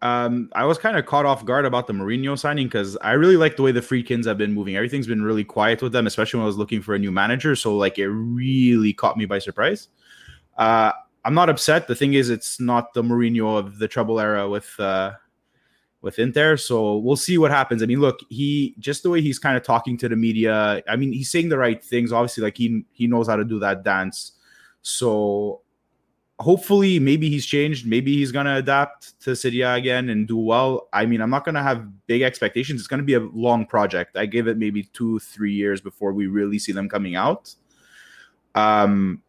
Um, I was kind of caught off guard about the Mourinho signing because I really like the way the Friedkins have been moving. Everything's been really quiet with them, especially when I was looking for a new manager. So like it really caught me by surprise. Uh, I'm not upset. The thing is, it's not the Mourinho of the treble era with uh, with Inter. So we'll see what happens. I mean, look, he just the way he's kind of talking to the media. I mean, he's saying the right things. Obviously, like he he knows how to do that dance. So hopefully maybe he's changed maybe he's to adapt to Serie A again and do well i mean i'm not to have big expectations it's to be a long project i give it maybe two three years before we really see them coming out um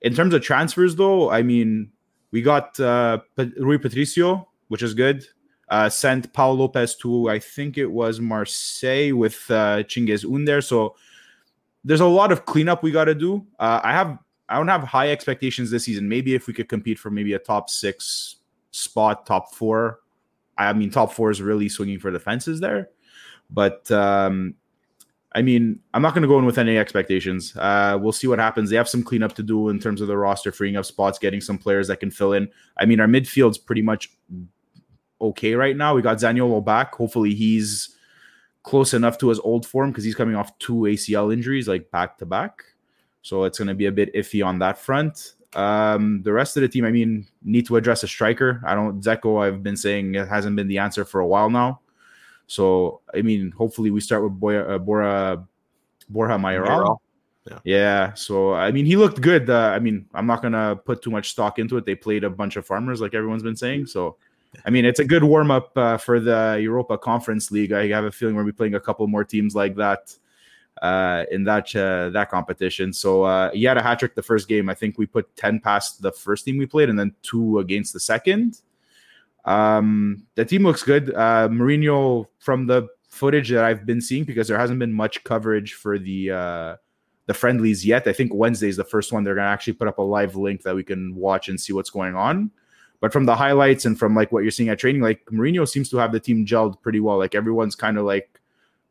in terms of transfers though i mean we got uh rui patricio which is good uh sent pau lopez to i think it was marseille with uh Cengiz Ünder so there's a lot of cleanup we got to do uh, i have I don't have high expectations this season. Maybe if we could compete for maybe a top six spot, top four. I mean, top four is really swinging for the fences there. But um, I mean, I'm not going to go in with any expectations. Uh, we'll see what happens. They have some cleanup to do in terms of the roster, freeing up spots, getting some players that can fill in. I mean, our midfield's pretty much okay right now. We got Zaniolo back. Hopefully, he's close enough to his old form because he's coming off two ACL injuries, like back to back. So it's going to be a bit iffy on that front. Um, the rest of the team, I mean, need to address a striker. I don't Dzeko. I've been saying it hasn't been the answer for a while now. So I mean, hopefully we start with Boya, uh, Bora Borja Mayoral. Yeah. Yeah. So I mean, he looked good. Uh, I mean, I'm not gonna put too much stock into it. They played a bunch of farmers, like everyone's been saying. So. I mean, it's a good warm up uh, for the Europa Conference League. I have a feeling we'll be playing a couple more teams like that uh, in that uh, that competition. So uh, he had a hat trick the first game. I think we put ten past the first team we played, and then two against the second. Um, the team looks good. Uh, Mourinho, from the footage that I've been seeing, because there hasn't been much coverage for the uh, the friendlies yet. I think Wednesday is the first one they're gonna actually put up a live link that we can watch and see what's going on. But from the highlights and from like what you're seeing at training, like Mourinho seems to have the team gelled pretty well. Like everyone's kind of like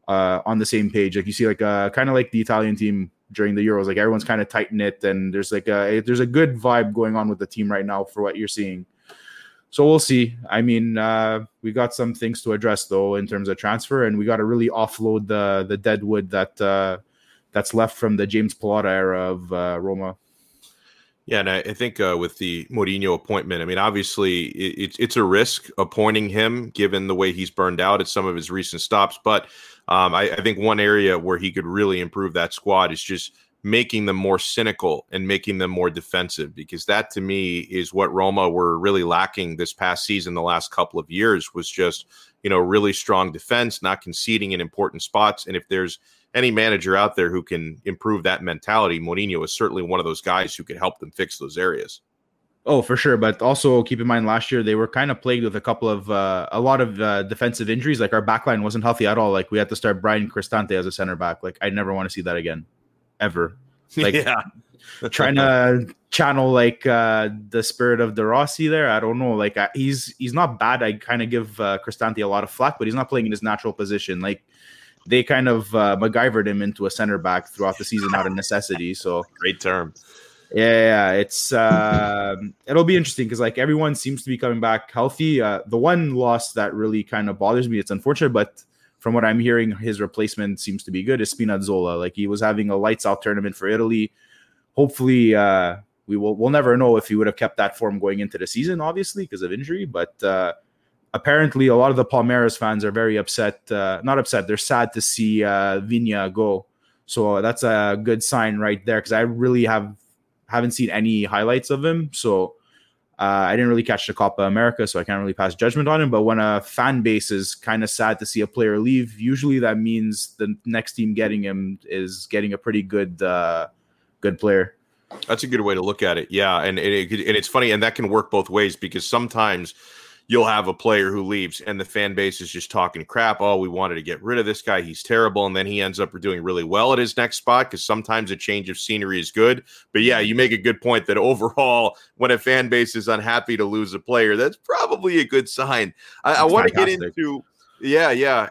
uh, on the same page. Like you see, like uh, kind of like the Italian team during the Euros. Like everyone's kind of tight knit, and there's like a there's a good vibe going on with the team right now for what you're seeing. so we'll see. I mean, uh, we got some things to address though in terms of transfer, and we got to really offload the the dead wood that uh, that's left from the James Pallotta era of uh, Roma. Yeah, and I, I think uh, with the Mourinho appointment, I mean, obviously it, it's it's a risk appointing him given the way he's burned out at some of his recent stops. But um, I, I think one area where he could really improve that squad is just making them more cynical and making them more defensive because that to me is what Roma were really lacking this past season the last couple of years was just you know really strong defense not conceding in important spots and if there's any manager out there who can improve that mentality Mourinho is certainly one of those guys who could help them fix those areas Oh, for sure. But also keep in mind, last year they were kind of plagued with a couple of uh, a lot of uh, defensive injuries. Like our backline wasn't healthy at all. Like we had to start Bryan Cristante as a center back. Like I never want to see that again ever. Like yeah. trying to channel like uh the spirit of De Rossi there. I don't know. Like I, he's he's not bad. I kind of give uh, Cristante a lot of flack, but he's not playing in his natural position. Like they kind of uh, MacGyvered him into a center back throughout the season out of necessity. So great term. Yeah, it's uh, it'll be interesting because like everyone seems to be coming back healthy. Uh, the one loss that really kind of bothers me, it's unfortunate, but from what I'm hearing, his replacement seems to be good. Is Spinazzola. Like he was having a lights out tournament for Italy. Hopefully, uh, we will. We'll never know if he would have kept that form going into the season, obviously because of injury. But uh, apparently, a lot of the Palmeiras fans are very upset. Uh, not upset. They're sad to see uh, Viña go. So that's a good sign right there because I really have haven't seen any highlights of him. So uh, I didn't really catch the Copa America, so I can't really pass judgment on him. But when a fan base is kind of sad to see a player leave, usually that means the next team getting him is getting a pretty good, uh, good player. That's a good way to look at it. Yeah, and and, it, and it's funny, and that can work both ways because sometimes you'll have a player who leaves and the fan base is just talking crap. Oh, we wanted to get rid of this guy. He's terrible. And then he ends up doing really well at his next spot because sometimes a change of scenery is good. But yeah, you make a good point that overall, when a fan base is unhappy to lose a player, that's probably a good sign. I, I want to get into. Yeah, yeah.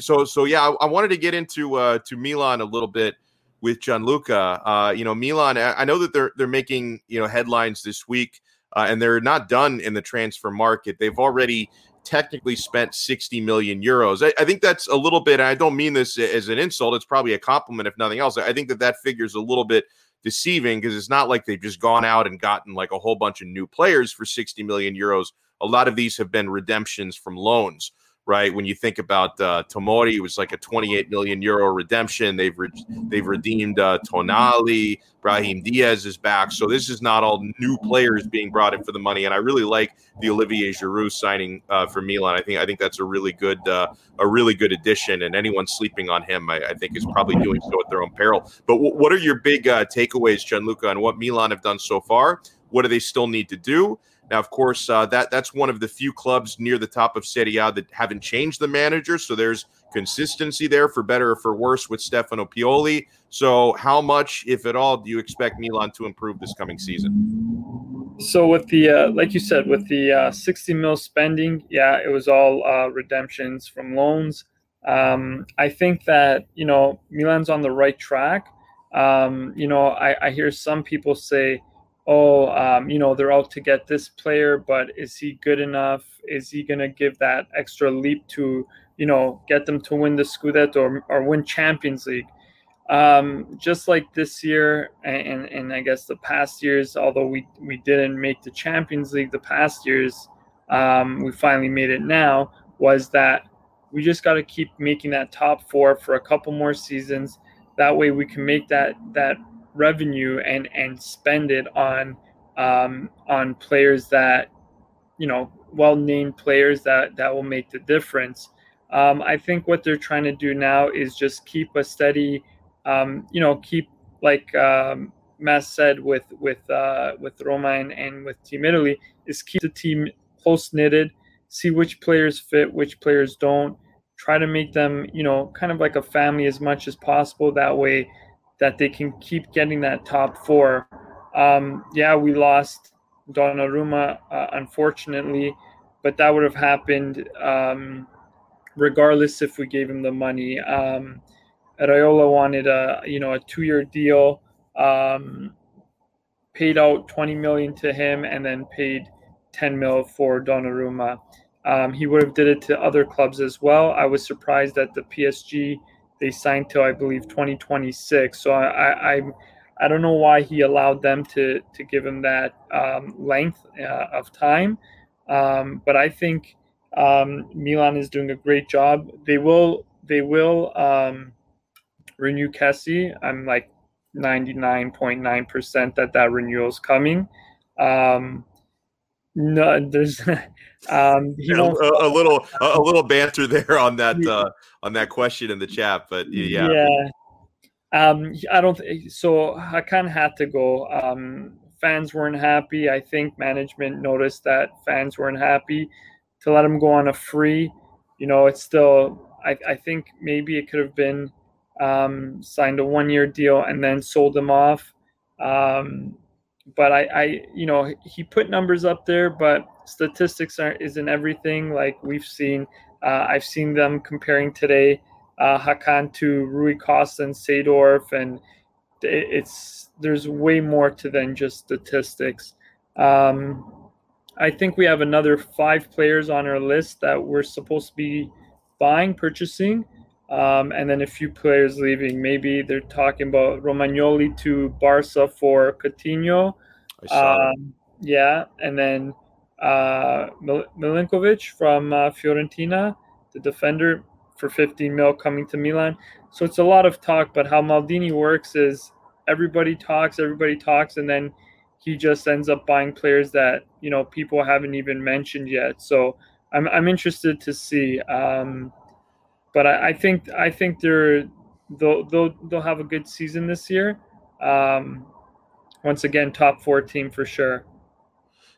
So, so yeah, I, I wanted to get into uh, to Milan a little bit with Gianluca. Uh, you know, Milan. I know that they're they're making you know headlines this week uh, and they're not done in the transfer market. They've already technically spent 60 million euros. I, I, think that's a little bit, I don't mean this as an insult, it's probably a compliment, if nothing else. I think that that figure is a little bit deceiving because it's not like they've just gone out and gotten like a whole bunch of new players for 60 million euros. A lot of these have been redemptions from loans right? When you think about uh, Tomori, it was like a 28 million euro redemption. They've re- they've redeemed uh, Tonali, Brahim Diaz is back, so this is not all new players being brought in for the money. And I really like the Olivier Giroud signing uh, for Milan. I think I think that's a really good uh, a really good addition. And anyone sleeping on him, I, I think, is probably doing so at their own peril. But w- what are your big uh, takeaways, Gianluca, on what Milan have done so far? What do they still need to do? Now, of course, uh, that that's one of the few clubs near the top of Serie A that haven't changed the manager. So there's consistency there, for better or for worse, with Stefano Pioli. So, how much, if at all, do you expect Milan to improve this coming season? So, with the uh, like you said, with the uh, 60 mil spending, yeah, it was all uh, redemptions from loans. Um, I think that you know Milan's on the right track. Um, you know, I, I hear some people say oh, um, you know, they're out to get this player, but is he good enough? Is he going to give that extra leap to, you know, get them to win the Scudetto or, or win Champions League? Um, just like this year, and, and I guess the past years, although we, we didn't make the Champions League the past years, um, we finally made it now, was that we just got to keep making that top four for a couple more seasons. That way we can make that that revenue and and spend it on um, on players that you know well named players that that will make the difference. Um, I think what they're trying to do now is just keep a steady, um, you know, keep like um, Mass said with with uh, with Roma and, and with Team Italy is keep the team close knitted, see which players fit, which players don't. Try to make them, you know, kind of like a family as much as possible. That way, that they can keep getting that top four. Um, yeah, we lost Donnarumma, uh, unfortunately, but that would have happened um, regardless if we gave him the money. Um, Raiola wanted a you know a two-year deal, um, paid out 20 million to him, and then paid 10 mil for Donnarumma. Um, he would have did it to other clubs as well. I was surprised that the PSG they signed till I believe 2026. So I, I, I don't know why he allowed them to to give him that um, length uh, of time, um, but I think um, Milan is doing a great job. They will they will um, renew Kessie. I'm like 99.9% that that renewal is coming. Um, no, there's um, know a, a, little a, little banter there on that uh, on that question in the chat, but yeah, yeah. Um, I don't. Th- so I kind of had to go. Um, fans weren't happy. I think management noticed that fans weren't happy to let him go on a free. You know, it's still. I, I think maybe it could have been um, signed a one-year deal and then sold him off. Um, but I, I, you know, he put numbers up there, but statistics aren't isn't everything. Like we've seen, uh, I've seen them comparing today uh, Hakan to Rui Costa and Seedorf, and it's there's way more to than just statistics. Um, I think we have another five players on our list that we're supposed to be buying, purchasing, um, and then a few players leaving. Maybe they're talking about Romagnoli to Barca for Coutinho. Um, yeah, and then uh, Milenkovic from uh, Fiorentina, the defender for 15 mil coming to Milan. So it's a lot of talk, but how Maldini works is everybody talks, everybody talks, and then he just ends up buying players that you know people haven't even mentioned yet. So I'm I'm interested to see. Um, but I, I think I think they're they'll, they'll they'll have a good season this year. Um, once again, top four team for sure.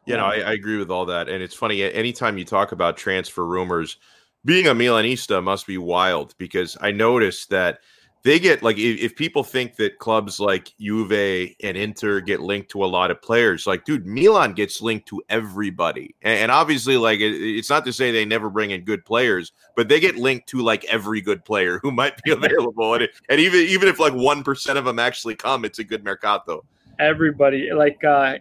Yeah, know, I, I agree with all that, and it's funny. Anytime you talk about transfer rumors, being a Milanista must be wild because I noticed that they get like if, if, people think that clubs like Juve and Inter get linked to a lot of players, like dude, Milan gets linked to everybody, and, and obviously, like it, it's not to say they never bring in good players, but they get linked to like every good player who might be available, and, and even even if like one percent of them actually come, it's a good mercato everybody like uh,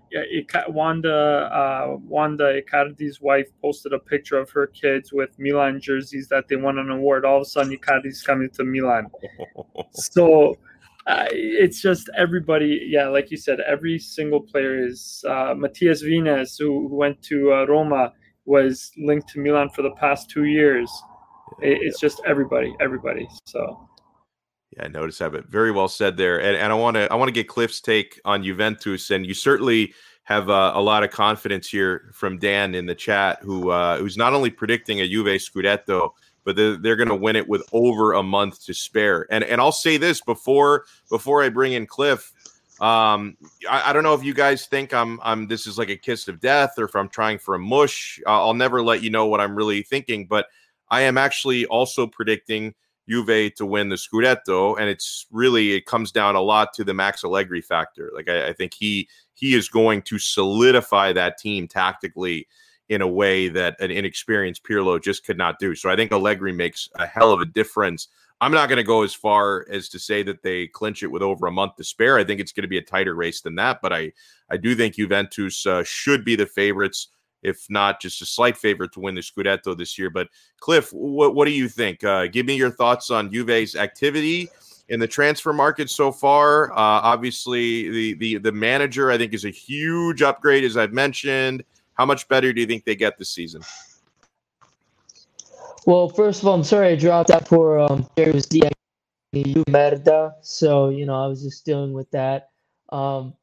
Wanda uh, Wanda Icardi's wife posted a picture of her kids with Milan jerseys that they won an award. All of a sudden, Icardi's coming to Milan. so uh, it's just everybody. Yeah, like you said, every single player is uh, Matías Viñas, who went to uh, Roma, was linked to Milan for the past two years. it's just everybody, everybody. So yeah, I noticed that, but very well said there. And, and I want to I want to get Cliff's take on Juventus, and you certainly have uh, a lot of confidence here from Dan in the chat, who uh, who's not only predicting a Juve Scudetto, but they're, they're going to win it with over a month to spare. And and I'll say this before before I bring in Cliff. Um, I, I, don't know if you guys think I'm I'm this is like a kiss of death, or if I'm trying for a mush. I'll never let you know what I'm really thinking, but I am actually also predicting Juve to win the Scudetto, and it's really it comes down a lot to the Max Allegri factor. Like I, I think he he is going to solidify that team tactically in a way that an inexperienced Pirlo just could not do. So I think Allegri makes a hell of a difference. I'm not going to go as far as to say that they clinch it with over a month to spare. I think it's going to be a tighter race than that, but I I do think Juventus uh, should be the favorites if not just a slight favorite to win the Scudetto this year. But Cliff, what, what do you think? Uh, give me your thoughts on Juve's activity in the transfer market so far. Uh, obviously, the, the the manager I think is a huge upgrade, as I've mentioned. How much better do you think they get this season? Well, first of all, I'm sorry I dropped that for um, was the merda. So you know I was just dealing with that. Um,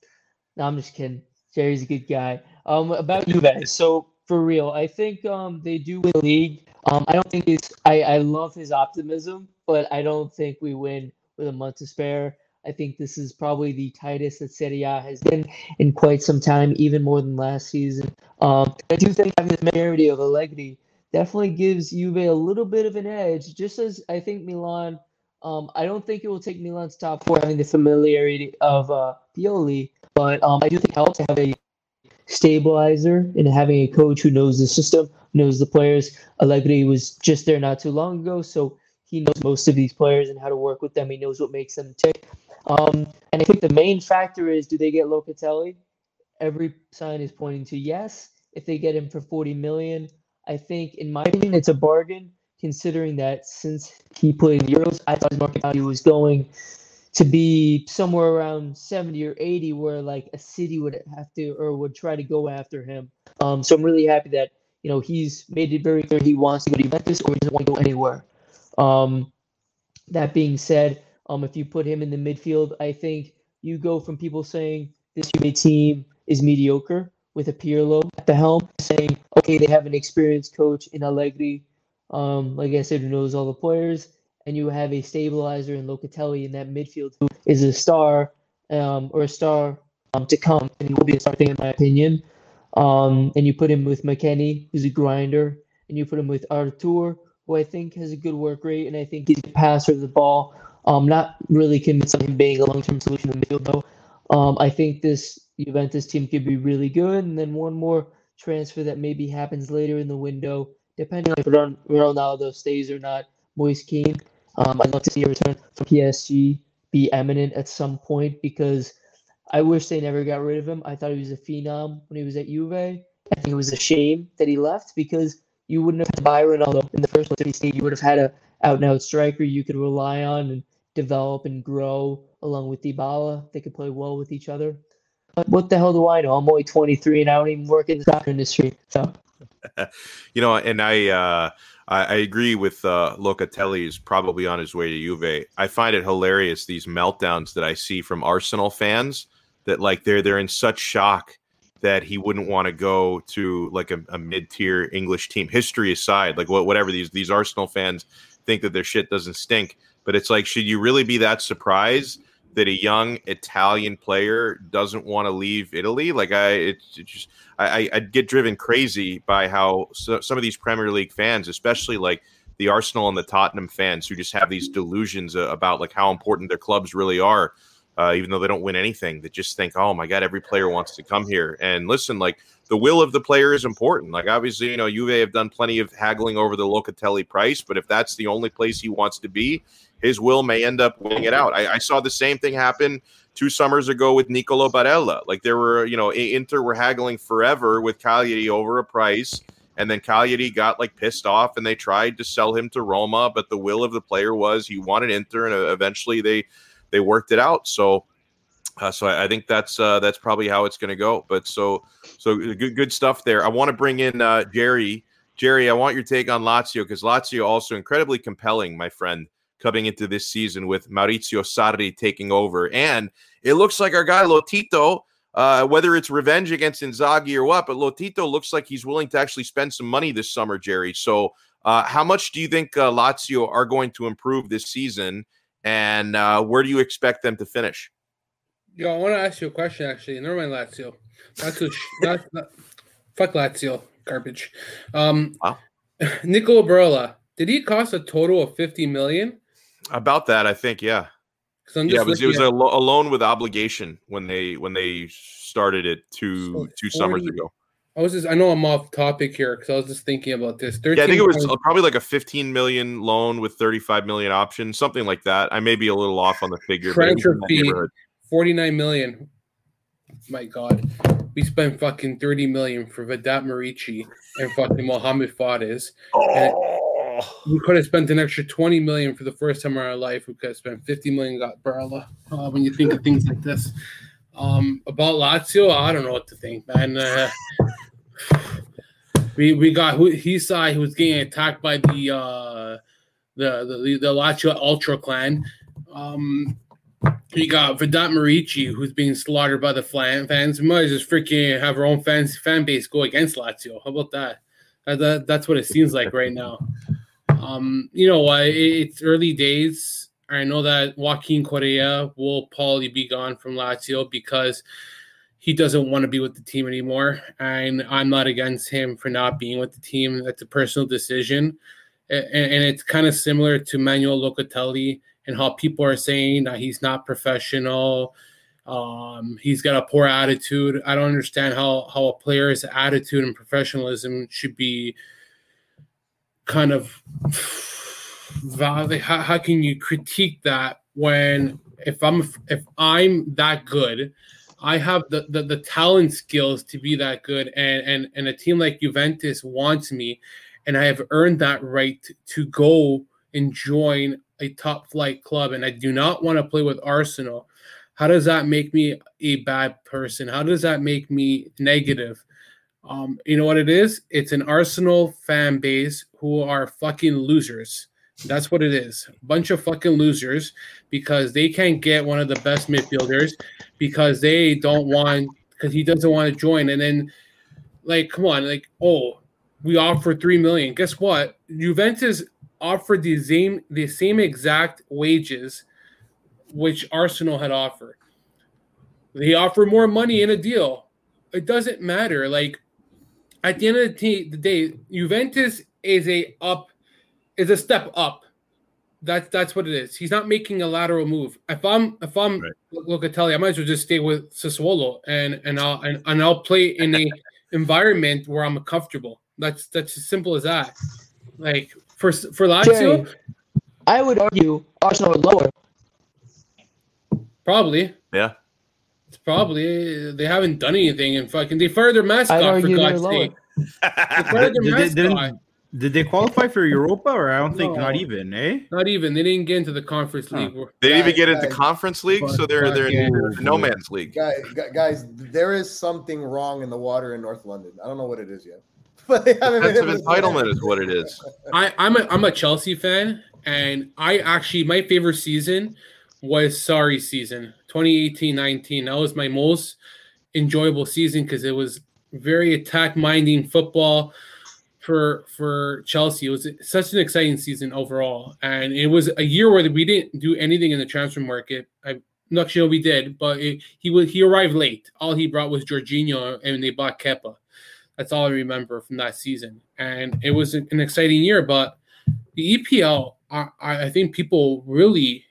no, I'm just kidding. Jerry's a good guy. Um, about Juve. So for real, I think um they do win the league. Um, I don't think he's. I I love his optimism, but I don't think we win with a month to spare. I think this is probably the tightest that Serie A has been in quite some time, even more than last season. Um, I do think having the majority of Allegri definitely gives Juve a little bit of an edge, just as I think Milan. Um, I don't think it will take Milan's top four having the familiarity of uh, Pioli, but um, I do think it helps to have a stabilizer and having a coach who knows the system, knows the players. Allegri was just there not too long ago, so he knows most of these players and how to work with them. He knows what makes them tick. Um, and I think the main factor is do they get Locatelli? Every sign is pointing to yes. if they get him for 40 million. I think, in my opinion, it's a bargain considering that since he played in Euros, I thought his market value was going to be somewhere around 70 or 80, where like a city would have to or would try to go after him. Um, so I'm really happy that you know he's made it very clear he wants to go to Juventus or he doesn't want to go anywhere. Um, that being said, um, if you put him in the midfield, I think you go from people saying this Juve team is mediocre with a Pirlo at the helm, saying, okay, they have an experienced coach in Allegri, um, like I said, who knows all the players, and you have a stabilizer in Locatelli in that midfield who is a star um, or a star um, to come, and he will be a star thing in my opinion. Um, and you put him with McKennie, who's a grinder, and you put him with Arthur, who I think has a good work rate, and I think he's a passer of the ball. Um, not really convinced on him being a long-term solution in the midfield, though. Um, I think this Juventus team could be really good, and then one more transfer that maybe happens later in the window, depending on if Ronaldo stays or not. Moise Kean, um, I'd love to see a return from PSG be eminent at some point because I wish they never got rid of him. I thought he was a phenom when he was at Juve. I think it was a shame that he left because you wouldn't have had to buy Ronaldo in the first place if he stayed. You would have had a out and out striker you could rely on and develop and grow along with Dybala. They could play well with each other. But what the hell do I know? I'm only 23 and I don't even work in the soccer industry. So, you know, and I, uh, I, I agree with uh, Locatelli is probably on his way to Juve. I find it hilarious these meltdowns that I see from Arsenal fans that like they're they're in such shock that he wouldn't want to go to like a, a mid-tier English team. History aside, like what whatever these these Arsenal fans think that their shit doesn't stink, but it's like should you really be that surprised that a young Italian player doesn't want to leave Italy? Like I it, it just I I get driven crazy by how so, some of these Premier League fans, especially like the Arsenal and the Tottenham fans who just have these delusions about like how important their clubs really are uh, even though they don't win anything, that just think, oh my God, every player wants to come here. And listen, like the will of the player is important. Like obviously, you know, Juve have done plenty of haggling over the Locatelli price, but if that's the only place he wants to be, his will may end up winning it out. I, I saw the same thing happen two summers ago with Nicolo Barella. Like there were, you know, Inter were haggling forever with Cagliari over a price. And then Cagliari got like pissed off and they tried to sell him to Roma, but the will of the player was he wanted Inter, and eventually they they worked it out. So, uh, so I, I, think that's uh, that's probably how it's going to go. But so so good good stuff there. I want to bring in uh, Jerry. Jerry, I want your take on Lazio because Lazio also incredibly compelling, my friend, coming into this season with Maurizio Sarri taking over, and it looks like our guy Lotito. Uh, whether it's revenge against Inzaghi or what, but Lotito looks like he's willing to actually spend some money this summer, Jerry. So, uh, how much do you think uh, Lazio are going to improve this season? And uh, where do you expect them to finish? Yo, I want to ask you a question. Actually, never mind Lazio. Lazio, not, not, fuck Lazio, garbage. Um, wow. Nicolo Barella, did he cost a total of fifty million? About that, I think. Yeah. yeah, it was, it was a, lo- a, loan with obligation when they when they started it two so two 40, summers ago. I was just I know I'm off topic here because I was just thinking about this. Yeah, I think it was uh, probably like a 15 million loan with 35 million options, something like that. I may be a little off on the figure. Transfer fee 49 million. My God, we spent fucking 30 million for Vedat Muriqi and fucking Mohamed Fares. Oh. We could have spent an extra 20 million for the first time in our life. We could have spent 50 million got Barella. Uh, when you think of things like this. Um, about Lazio, I don't know what to think, man. Uh, we we got Hysaj he was getting attacked by the uh the the, the Lazio Ultra clan. Um we got Vedat Muriqi, who's being slaughtered by the fans. We might just freaking have our own fans fan base go against Lazio. How about that? that, that that's what it seems like right now. Um, you know what? it's early days. I know that Joaquin Correa will probably be gone from Lazio because he doesn't want to be with the team anymore. And I'm not against him for not being with the team. That's a personal decision. And, and it's kind of similar to Manuel Locatelli and how people are saying that he's not professional. Um, he's got a poor attitude. I don't understand how, how a player's attitude and professionalism should be kind of how, how can you critique that when if I'm if I'm that good I have the, the the talent skills to be that good, and and and a team like Juventus wants me, and I have earned that right to go and join a top flight club, and I do not want to play with Arsenal. How does that make me a bad person? How does that make me negative? Um, you know what it is? It's an Arsenal fan base who are fucking losers. That's what it is. Bunch of fucking losers because they can't get one of the best midfielders because they don't want because he doesn't want to join. And then like, come on, like, oh, we offer three million. Guess what? Juventus offered the same the same exact wages which Arsenal had offered. They offer more money in a deal. It doesn't matter. Like at the end of the, the day, Juventus is a up is a step up. That's that's what it is. He's not making a lateral move. If I'm if I'm right. Locatelli, I might as well just stay with Sassuolo and and I'll and, and I'll play in a environment where I'm comfortable. That's that's as simple as that. Like for for Lazio, I would argue Arsenal are lower. Probably. Yeah. It's probably they haven't done anything and fucking they fired their mascot for God's sake. They fired their mascot. Did they qualify for Europa or I don't think not even, eh? Not even. They didn't get into the conference league. Huh. They didn't even get into conference league, but, so they're they're in no man's league. Guys, guys, there is something wrong in the water in North London. I don't know what it is yet. But they haven't Defensive entitlement is what it is. I, I'm a I'm a Chelsea fan, and I actually my favorite season was sorry season 2018-19. That was my most enjoyable season because it was very attack minding football for for Chelsea. It was such an exciting season overall, and it was a year where we didn't do anything in the transfer market. I'm not sure we did, but it, he was he arrived late. All he brought was Jorginho, and they bought Kepa. That's all I remember from that season, and it was an exciting year. But the EPL, I, I think people really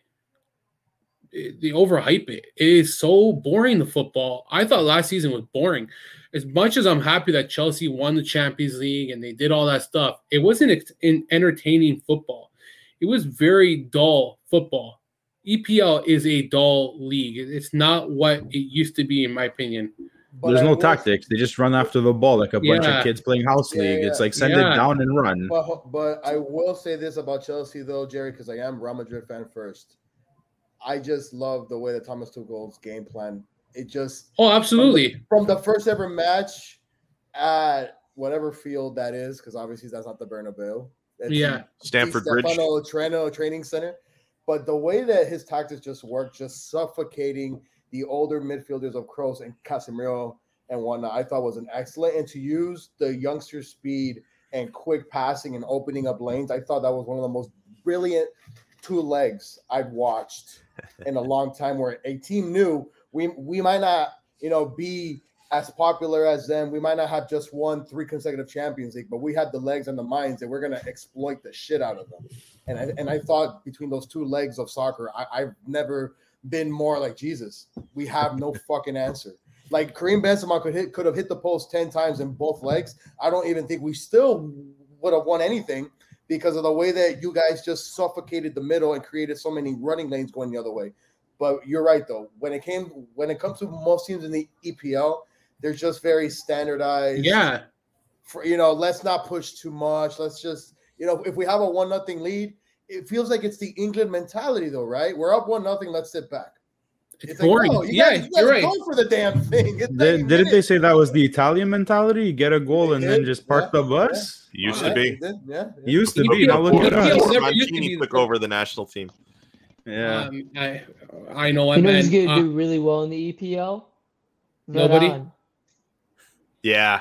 they overhype it. It is so boring. The football. I thought last season was boring as much as I'm happy that Chelsea won the Champions League and they did all that stuff, it wasn't an entertaining football. It was very dull football. EPL is a dull league. It's not what it used to be, in my opinion. But There's I no tactics. They just run after the ball like a yeah. bunch of kids playing house yeah, league. Yeah, it's like send it down and run. But, but I will say this about Chelsea, though, Jerry, because I am Real Madrid fan first. I just love the way that Thomas Tuchel's game plan it just oh, absolutely from the, from the first ever match at whatever field that is, because obviously that's not the Bernabeu. It's yeah, Stamford Bridge, Treno Training Center. But the way that his tactics just work, just suffocating the older midfielders of Kroos and Casemiro and whatnot, I thought was an excellent. And to use the youngster speed and quick passing and opening up lanes, I thought that was one of the most brilliant two legs I've watched in a long time. Where a team knew we we might not, you know, be as popular as them. We might not have just won three consecutive Champions League, but we had the legs and the minds that we're gonna exploit the shit out of them. And I, and I thought between those two legs of soccer, I, I've never been more like Jesus. We have no fucking answer. Like Karim Benzema could hit could have hit the post 10 times in both legs. I don't even think we still would have won anything because of the way that you guys just suffocated the middle and created so many running lanes going the other way. But you're right though. When it came when it comes to most teams in the EPL, they're just very standardized. Yeah. For you know, let's not push too much. Let's just you know, if we have a one nothing lead, it feels like it's the England mentality though, right? We're up one nothing. Let's sit back. It's, it's boring. Like, oh, you yeah, you're right. Go for the damn thing. Did, didn't they say that was the Italian mentality? You get a goal and then just park yeah, the bus. Yeah. Used to be. Yeah, yeah. Used to be. Now look at us. Mancini took over the national team. Yeah, um, I I know. You know who's going to uh, do really well in the EPL? Nobody. Yeah,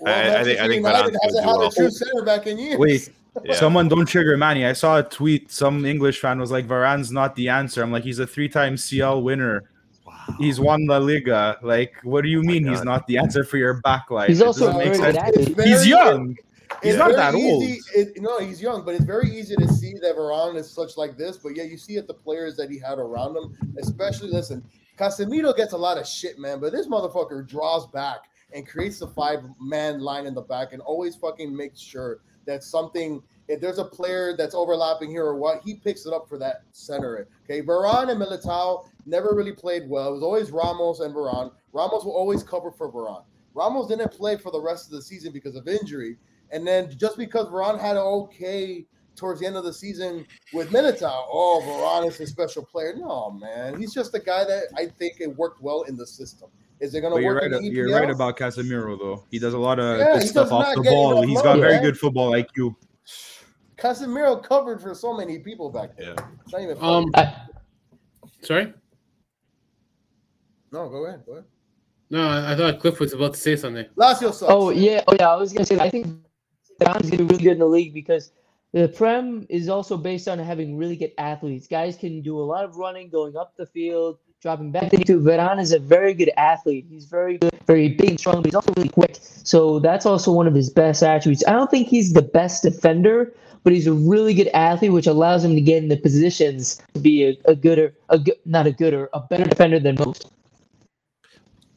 well, I, I, think I think Varane hasn't had a true center back in years. Wait, yeah. someone don't trigger Manny. I saw a tweet. Some English fan was like, "Varane's not the answer." I'm like, he's a three-time CL winner. Wow. He's won La Liga. Like, what do you oh mean he's not the answer for your backline? He's also very He's young. He's not that easy, old. It, no, he's young, but it's very easy to see that Varane is such like this. But yeah, you see it the players that he had around him, especially listen, Casemiro gets a lot of shit, man. But this motherfucker draws back and creates the five man line in the back and always fucking makes sure that something if there's a player that's overlapping here or what, he picks it up for that center. Okay, Varane and Militao never really played well. It was always Ramos and Varane. Ramos will always cover for Varane. Ramos didn't play for the rest of the season because of injury, and then just because Varane had an okay towards the end of the season with Militao, oh, Varane is a special player. No, man, he's just a guy that I think it worked well in the system. Is it going But to you're work? right. in the You're right about Casemiro though. He does a lot of Yeah, good stuff off the ball. He's love, got very man. good football IQ. Casemiro covered for so many people back then. Yeah. It's not even. Um, I, sorry. no, go ahead. Go ahead. No, I, I thought Cliff was about to say something. Lazio sucks. oh yeah, oh yeah. I was gonna say I think Varane's gonna be really good in the league because the Prem is also based on having really good athletes. Guys can do a lot of running, going up the field, dropping back into. Varane is a very good athlete. He's very good, very big strong, but he's also really quick. So that's also one of his best attributes. I don't think he's the best defender, but he's a really good athlete, which allows him to get in the positions to be a, a gooder, a good, not a gooder, a better defender than most.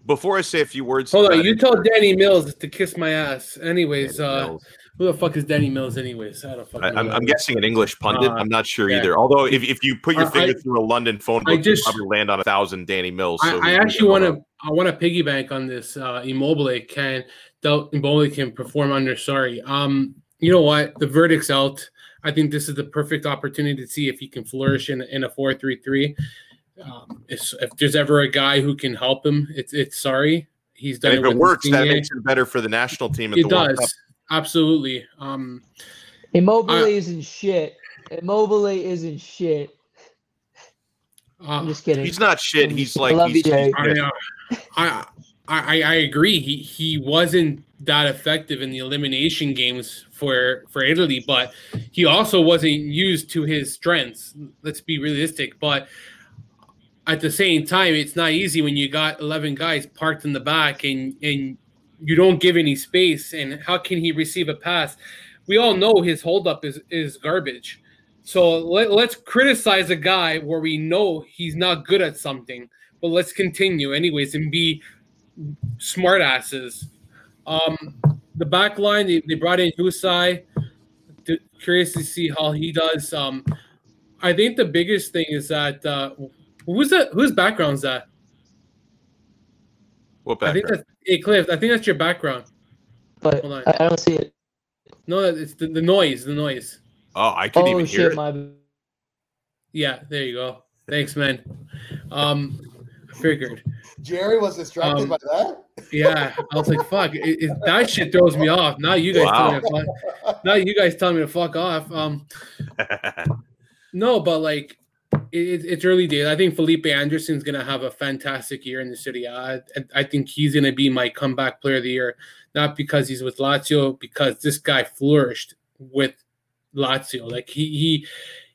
Before I say a few words, Hold on, you told Danny Mills to kiss my ass. Anyways, Danny uh, Mills. Who the fuck is Danny Mills? Anyways, I don't fucking I, I'm guessing an English pundit. Uh, I'm not sure yeah. either. Although if, if you put your I- finger I- through a London phone I book, just- you probably land on a thousand Danny Mills. I, so I we- actually want to. I want to piggyback on this. Uh, Immobile can. Del- Immobile can perform under. Sorry. Um. You know what? The verdict's out. I think this is the perfect opportunity to see if he can flourish in in a four three three. Um, if, if there's ever a guy who can help him, it's it's sorry. He's done And if it it works, that makes it better for the national team at It the World Cup. does absolutely. Um. Immobile I- isn't shit. Immobile isn't shit. Uh, I'm just kidding. He's not shit. He's I like love he's, you, Jay. he's I, good. I, I, I agree. He he wasn't that effective in the elimination games for for Italy, but he also wasn't used to his strengths. Let's be realistic. But at the same time, it's not easy when you got eleven guys parked in the back and and you don't give any space. And how can he receive a pass? We all know his holdup is is garbage. So let, let's criticize a guy where we know he's not good at something but let's continue anyways and be smart asses. Um, the back line, they, they brought in Hysaj. D- Curious to see how he does. Um, I think the biggest thing is that uh, who's that? Whose background's that? What I think that's hey Cliff. I think that's your background. but Hold on. I, I don't see it. No, it's the, the noise. The noise. Oh, I couldn't Oh even hear shit, it. my Yeah, there you go. Thanks, man. Um, I figured. Jerry was distracted Um, by that. Yeah, I was like, "Fuck!" It, it, that shit throws me off. Now you guys tell me to fuck. Now you guys tell me to fuck off. Um, no, but like, it, it's early days. I think Felipe Anderson's gonna have a fantastic year in the city. I, I think he's gonna be my comeback player of the year, not because he's with Lazio, because this guy flourished with Lazio. Like he he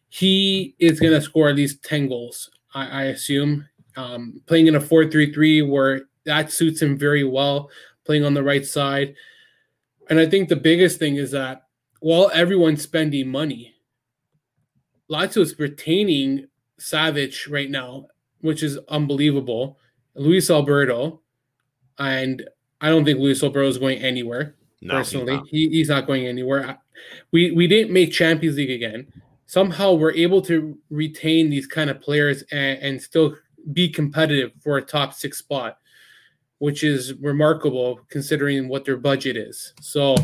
he is gonna score at least ten goals. I, I assume. Um, playing in a four-three-three where that suits him very well, playing on the right side. And I think the biggest thing is that while everyone's spending money, Lazio is retaining Savage right now, which is unbelievable. Luis Alberto, and I don't think Luis Alberto is going anywhere No, he's personally. not. He, he's not going anywhere. We we didn't make Champions League again. Somehow we're able to retain these kind of players and, and still be competitive for a top six spot, which is remarkable considering what their budget is. So,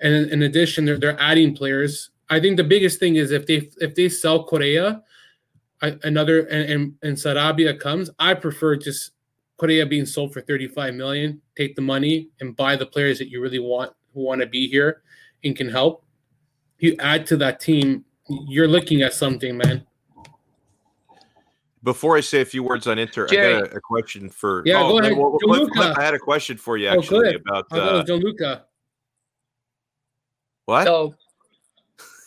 and in, in addition, they're they're adding players. I think the biggest thing is if they if they sell Correa, I, another and, and and Sarabia comes, I prefer just Correa being sold for 35 million, take the money and buy the players that you really want who want to be here and can help. You add to that team, you're looking at something, man. Before I say a few words on Inter, I got a, a question for. Yeah, go ahead. well, well, Cliff, I had a question for you Oh, actually Cliff. about I'll uh, Gianluca. what? So,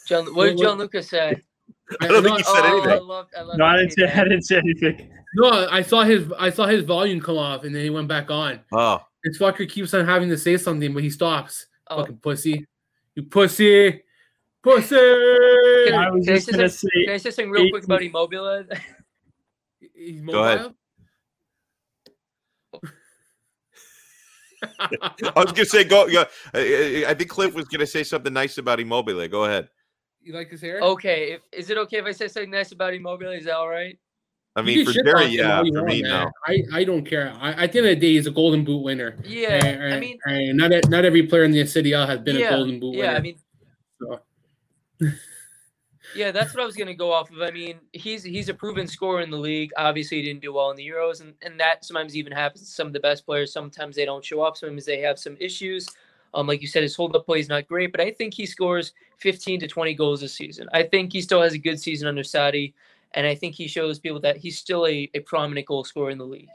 John, what did What- John Lucas say? I don't think he said oh, I anything. I love No, I didn't say. I didn't say anything. No, I saw his I saw his volume come off and then he went back on. Oh, This fucker keeps on having to say something, but he stops. Oh, Fucking pussy. You pussy. Pussy. Can I was Can I just say gonna say. can I say something real quick about Immobile? He's Go ahead. I was gonna say go. go I, I I think Cliff was gonna say something nice about Immobile. Go ahead. You like his hair? okay, if, is it okay if I say something nice about Immobile? Is that all right? I mean, for shit Jerry, yeah. For want, me, man. no. I, I don't care. I, at the end of the day, he's a Golden Boot winner. Yeah, And- I mean, and not not every player in the City L has been yeah, a Golden Boot yeah. winner. Yeah, I mean, So- yeah, that's what I was gonna go off of. I mean, he's he's a proven scorer in the league. Obviously, he didn't do well in the Euros, and, and that sometimes even happens to some of the best players. Sometimes they don't show up. Sometimes they have some issues. Um, like you said, his hold up play is not great, but I think he scores 15 to 20 goals this season. I think he still has a good season under Sarri, and I think he shows people that he's still a, a prominent goal scorer in the league.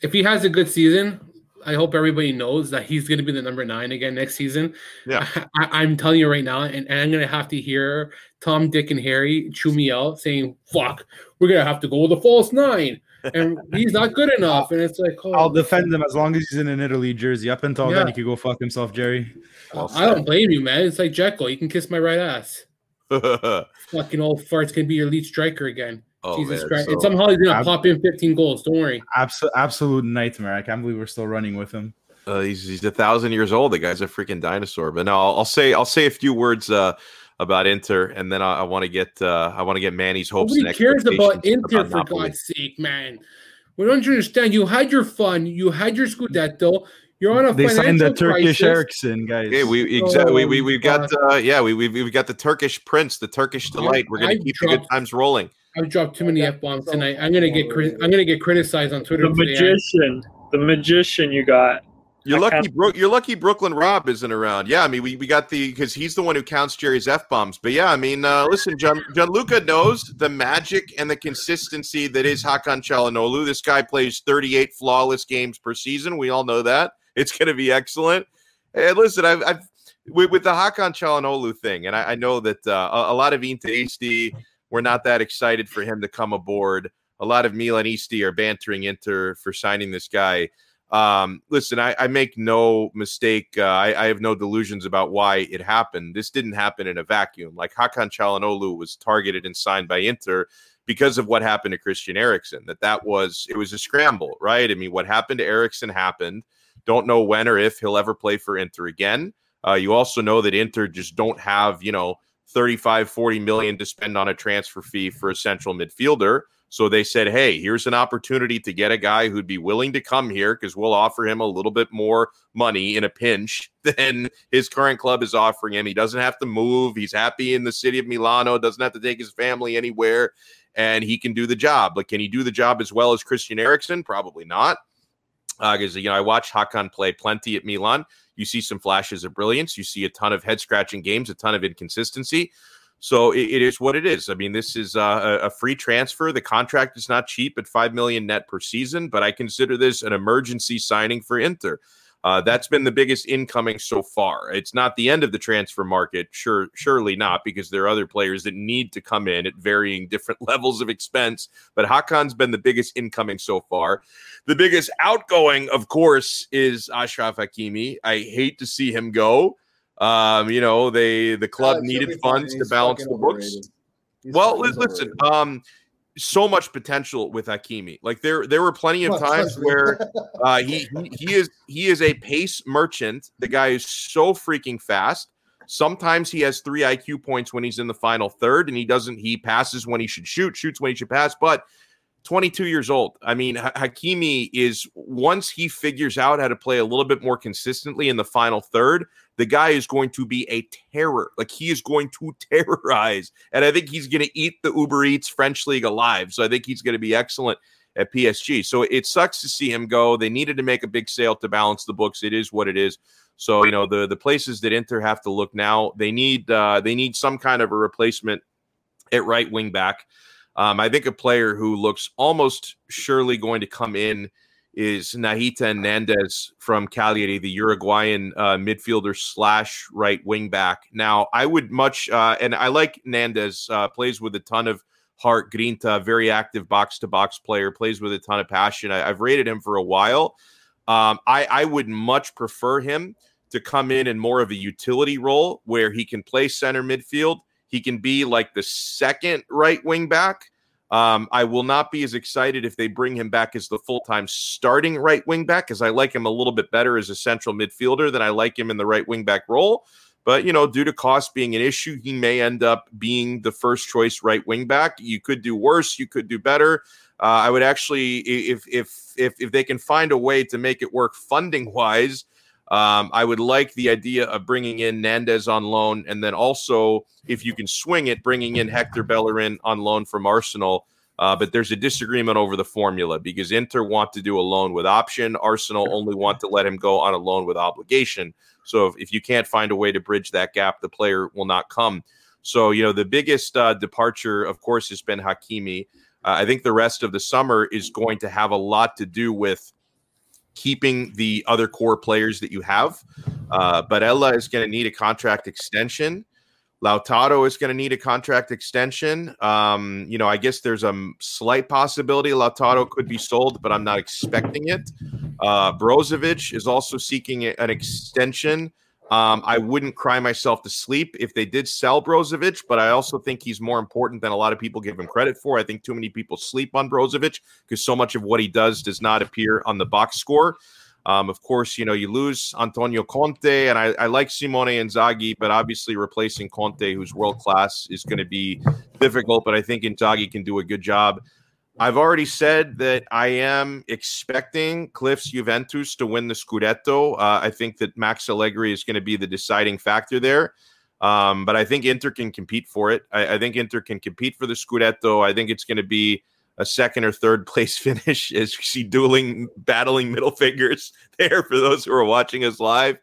if he has a good season, I hope everybody knows that he's going to be the number nine again next season. Yeah. I, am telling you right now, and, and I'm going to have to hear Tom, Dick, and Harry chew me out saying, "Fuck, we're going to have to go with a false nine, and he's not good enough." And it's like, oh, I'll defend him as long as he's in an Italy jersey. Up until Yeah. then, he could go fuck himself, Jerry. I don't blame you, man. It's like Jekyll. You can kiss my right ass. oh Fucking old farts can be your lead striker again. Jesus man, Christ! so- and somehow he's gonna I'm- pop in 15 goals. Don't worry. Absolute, absolute nightmare. I can't believe we're still running with him. Uh, he's he's a thousand years old. The guy's a freaking dinosaur. But no, I'll, I'll say I'll say a few words uh, about Inter, and then I, I want to get uh, I want to get Manny's hopes. Nobody and cares about Inter about for Napoli. God's sake, man. We don't understand. You had your fun. You had your Scudetto. You're on a They signed the Turkish crisis. Eriksen guys. Okay, we exactly we, Oh, we we've got God. uh, yeah we we've, we've got the Turkish prince, the Turkish delight. We're gonna I keep the good times rolling. I've dropped too many f bombs so- tonight. I'm gonna get cri- I'm gonna get criticized on Twitter The today. magician, the magician you got. You're I lucky, Bro- you're lucky. Brooklyn Rob isn't around. Yeah, I mean, we, we got the because he's the one who counts Jerry's f bombs. But yeah, I mean, uh, listen, John Gianluca knows the magic and the consistency that is Hakan Çalhanoğlu. This guy plays 38 flawless games per season. We all know that. It's going to be excellent. And listen, I've, I've with, with the Hakan Çalhanoğlu thing, and I, I know that uh, a, a lot of Interisti were not that excited for him to come aboard. A lot of Milan Milanisti are bantering Inter for signing this guy. Um, listen, I, I make no mistake. Uh, I, I have no delusions about why it happened. This didn't happen in a vacuum. Like Hakan Çalhanoğlu was targeted and signed by Inter because of what happened to Christian Eriksen. That that was it was a scramble, right? I mean, what happened to Eriksen happened. Don't know when or if he'll ever play for Inter again. Uh, you also know that Inter just don't have, you know, 35, 40 million to spend on a transfer fee for a central midfielder. So they said, hey, here's an opportunity to get a guy who'd be willing to come here because we'll offer him a little bit more money in a pinch than his current club is offering him. He doesn't have to move. He's happy in the city of Milano, doesn't have to take his family anywhere, and he can do the job. But can he do the job as well as Christian Eriksen? Probably not. Uh, because, you know, I watched Hakan play plenty at Milan. You see some flashes of brilliance. You see a ton of head scratching games, a ton of inconsistency. So it, it is what it is. I mean, this is uh, a, a free transfer. The contract is not cheap at five million net per season, but I consider this an emergency signing for Inter. Uh, that's been the biggest incoming so far. It's not the end of the transfer market, sure, surely not, because there are other players that need to come in at varying different levels of expense. But Hakan's been the biggest incoming so far. The biggest outgoing, of course, is Ashraf Hakimi. I hate to see him go. Um, you know, they the club Alex, needed funds to balance the books. Well, listen, um, so much potential with Hakimi. Like there, there were plenty of times where uh, he, he he is he is a pace merchant. The guy is so freaking fast. Sometimes he has three IQ points when he's in the final third, and he doesn't. He passes when he should shoot, shoots when he should pass. But 22 years old. I mean, Ha- Hakimi is once he figures out how to play a little bit more consistently in the final third, the guy is going to be a terror. Like he is going to terrorize. And I think he's going to eat the Uber Eats French League alive. So I think he's going to be excellent at PSG. So it sucks to see him go. They needed to make a big sale to balance the books. It is what it is. So you know the the places that Inter have to look now. They need uh, they need some kind of a replacement at right wing back. Um, I think a player who looks almost surely going to come in is Nahitan Nandez from Cagliari, the Uruguayan uh, midfielder slash right wing back. Now, I would much, uh, and I like Nandez, uh, plays with a ton of heart, grinta, very active box to box player, plays with a ton of passion. I, have rated him for a while. Um, I, I would much prefer him to come in in more of a utility role where he can play center midfield. He can be like the second right wing back. Um, I will not be as excited if they bring him back as the full time starting right wing back, because I like him a little bit better as a central midfielder than I like him in the right wing back role. But you know, due to cost being an issue, he may end up being the first choice right wing back. You could do worse. You could do better. Uh, I would actually, if if if if they can find a way to make it work funding wise, um, I would like the idea of bringing in Nandez on loan, and then also, if you can swing it, bringing in Hector Bellerin on loan from Arsenal. Uh, but there's a disagreement over the formula because Inter want to do a loan with option. Arsenal only want to let him go on a loan with obligation. So if, if you can't find a way to bridge that gap, the player will not come. So, you know, the biggest uh, departure, of course, has been Hakimi. Uh, I think the rest of the summer is going to have a lot to do with keeping the other core players that you have. Uh, Barella is going to need a contract extension. Lautaro is going to need a contract extension. Um, you know, I guess there's a slight possibility Lautaro could be sold, but I'm not expecting it. Uh, Brozovic is also seeking an extension. Um, I wouldn't cry myself to sleep if they did sell Brozovic, but I also think he's more important than a lot of people give him credit for. I think too many people sleep on Brozovic because so much of what he does does not appear on the box score. Um, of course, you know, you lose Antonio Conte, and I, I like Simone Inzaghi, but obviously replacing Conte, who's world class, is going to be difficult. But I think Inzaghi can do a good job. I've already said that I am expecting Cliff's Juventus to win the Scudetto. Uh, I think that Max Allegri is going to be the deciding factor there. Um, but I think Inter can compete for it. I, I, think Inter can compete for the Scudetto. I think it's going to be a second or third place finish as you see dueling, battling middle fingers there for those who are watching us live.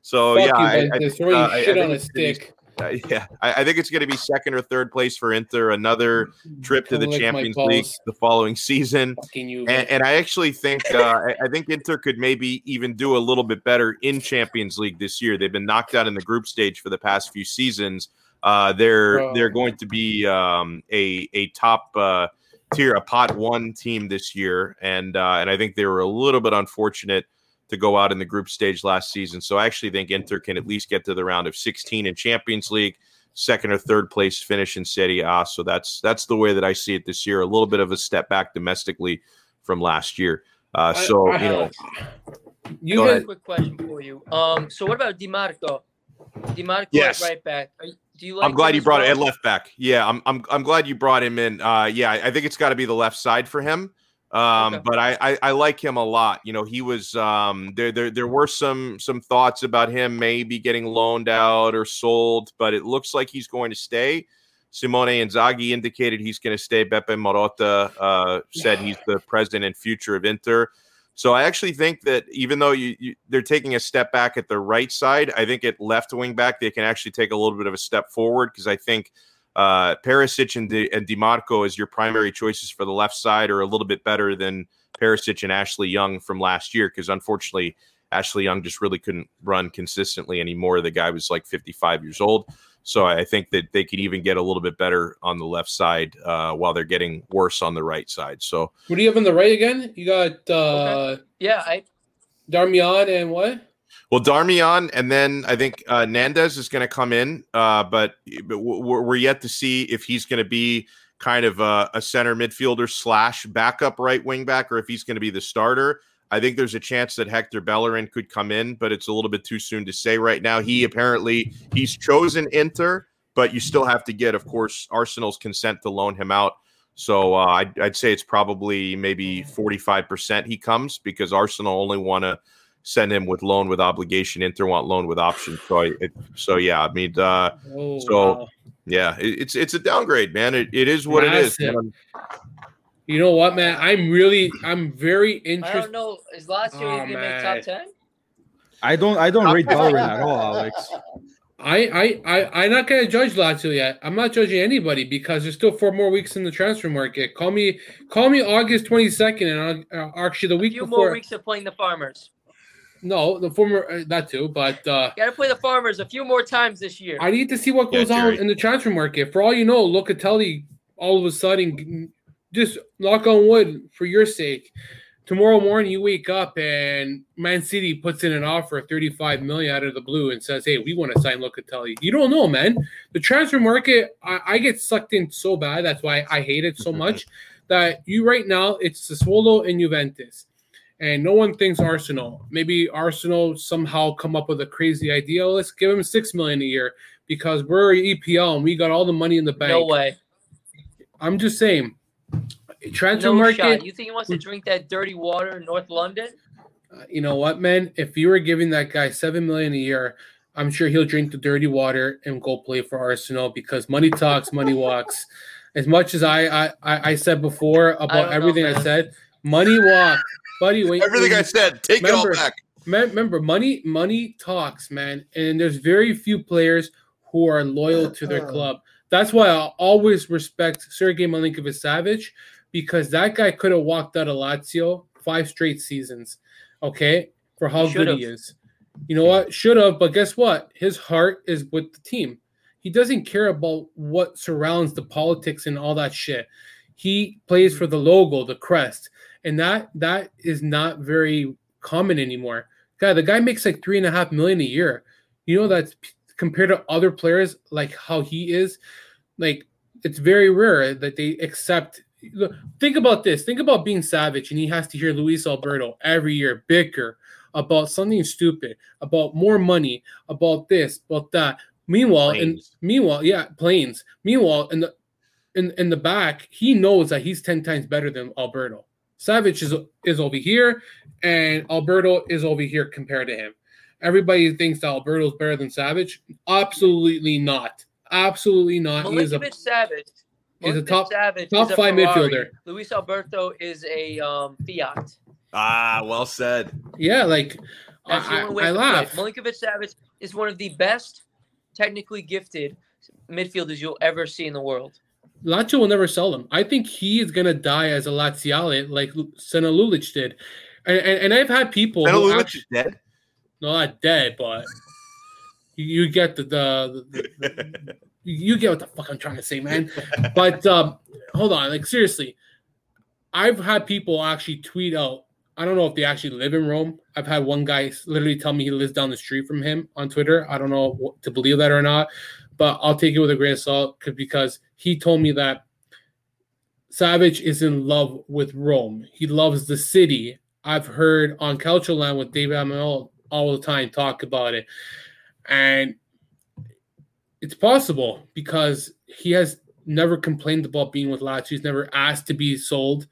So Fuck yeah, you, I, I, uh, shit on a stick. Uh, yeah, I, I, think it's going to be second or third place for Inter. Another trip to the Champions League the following season, and, and, I actually think uh, I, think Inter could maybe even do a little bit better in Champions League this year. They've been knocked out in the group stage for the past few seasons. Uh, they're oh. they're going to be um, a a top uh, tier, a pot one team this year, and uh, and I think they were a little bit unfortunate to go out in the group stage last season. So I actually think Inter can at least get to the round of 16 in Champions League, second or third place finish in Serie A. So that's that's the way that I see it this year. A little bit of a step back domestically from last year. Uh, so I, I, you know, you have a quick question for you. Um, so what about Dimarco? Dimarco yes. right back. You, do you like? I'm glad you brought it at left back. Yeah, I'm I'm I'm glad you brought him in. Uh, yeah, I think it's got to be the left side for him. Um, okay. but I, I, I like him a lot. You know, he was um there there there were some some thoughts about him maybe getting loaned out or sold, but it looks like he's going to stay. Simone Inzaghi indicated he's going to stay. Beppe Marotta uh, said he's the president and future of Inter. So I actually think that even though you, you, they're taking a step back at the right side, I think at left wing back they can actually take a little bit of a step forward because I think uh, Perisic and, De, and Dimarco as your primary choices for the left side are a little bit better than Perisic and Ashley Young from last year because unfortunately Ashley Young just really couldn't run consistently anymore. The guy was like 55 years old. So I think that they could even get a little bit better on the left side uh, while they're getting worse on the right side. So what do you have on the right again? You got uh, okay. yeah, I Darmian and what? Well, Darmian, and then I think uh, Nandez is going to come in, uh, but, but we're, we're, yet to see if he's going to be kind of a, a, center midfielder slash backup right wing back, or if he's going to be the starter. I think there's a chance that Hector Bellerin could come in, but it's a little bit too soon to say right now. He apparently he's chosen Inter, but you still have to get, of course, Arsenal's consent to loan him out. So uh, I'd, I'd say it's probably maybe 45% he comes because Arsenal only want to send him with loan with obligation. Inter want loan with option. So I, it, so yeah, I mean, uh, oh, so wow. yeah, it, it's it's a downgrade, man. It, it is what Massive. it is. You know what, man? I'm really, I'm very interested. I don't know. Is last year oh, gonna make top ten? I don't, I don't rate Bellerin at all, Alex. I, I, I, I'm not gonna judge Lazio yet. I'm not judging anybody because there's still four more weeks in the transfer market. Call me, call me August 22nd, and I'll, uh, actually the week a few before. more weeks of playing the Farmers. No, the former uh, that too, but uh, got to play the Farmers a few more times this year. I need to see what goes yeah, on in the transfer market. For all you know, Locatelli all of a sudden, just knock on wood for your sake. Tomorrow morning, you wake up and Man City puts in an offer of 35 million out of the blue and says, "Hey, we want to sign Locatelli." You don't know, man. The transfer market, I, I get sucked in so bad. That's why I hate it so much. that you right now, it's Sassuolo and Juventus and no one thinks Arsenal. Maybe Arsenal somehow come up with a crazy idea. Let's give him six million a year because we're EPL and we got all the money in the bank. No way. I'm just saying, transfer No market. shot. You think he wants to drink that dirty water in North London? uh, you know what, man? If you were giving that guy seven million a year, I'm sure he'll drink the dirty water and go play for Arsenal because money talks, money walks. As much as I I, I I said before about know, everything I said, money walk, buddy. When, Everything when I said, take it all back. Me- Remember, money money talks, man, and there's very few players who are loyal to their uh-huh. club. That's why I always respect Sergei Milinkovic Savage because that guy could have walked out of Lazio five straight seasons. Okay, for how good he is. You know what? Should have, but guess what? His heart is with the team. He doesn't care about what surrounds the politics and all that shit. He plays for the logo, the crest, and that that is not very common anymore. Guy, the guy makes like three and a half million a year. You know that's compared to other players like how he is, like it's very rare that they accept. Think about this. Think about being savage, and he has to hear Luis Alberto every year bicker about something stupid, about more money, about this, about that. Meanwhile, Planes. meanwhile, yeah, planes. Meanwhile, in the in in the back, he knows that he's ten times better than Alberto. Savage is is over here, and Alberto is over here compared to him. Everybody thinks that Alberto is better than Savage. Absolutely not. Absolutely not. He is a Savage. he's a top- Savage top is five Ferrari. midfielder. Luis Alberto is a um, Fiat. Ah, well said. yeah, like That's I, I, I laugh. put. Milinkovic Savage is one of the best technically gifted midfielders you'll ever see in the world. Lazio will never sell him. I think he is gonna die as a Laziale, like Senad Lulic did. And, and, and I've had people Benno Lulic actually, is dead. no, not dead, but you, get the the, the, the you get what the fuck I'm trying to say, man. But um, hold on, like seriously, I've had people actually tweet out. I don't know if they actually live in Rome. I've had one guy literally tell me he lives down the street from him on Twitter. I don't know what, to believe that or not, but I'll take it with a grain of salt because he told me that Savage is in love with Rome. He loves the city. I've heard on Calcio Land with David Amell all the time talk about it. And it's possible because he has never complained about being with Lazio. He's never asked to be sold.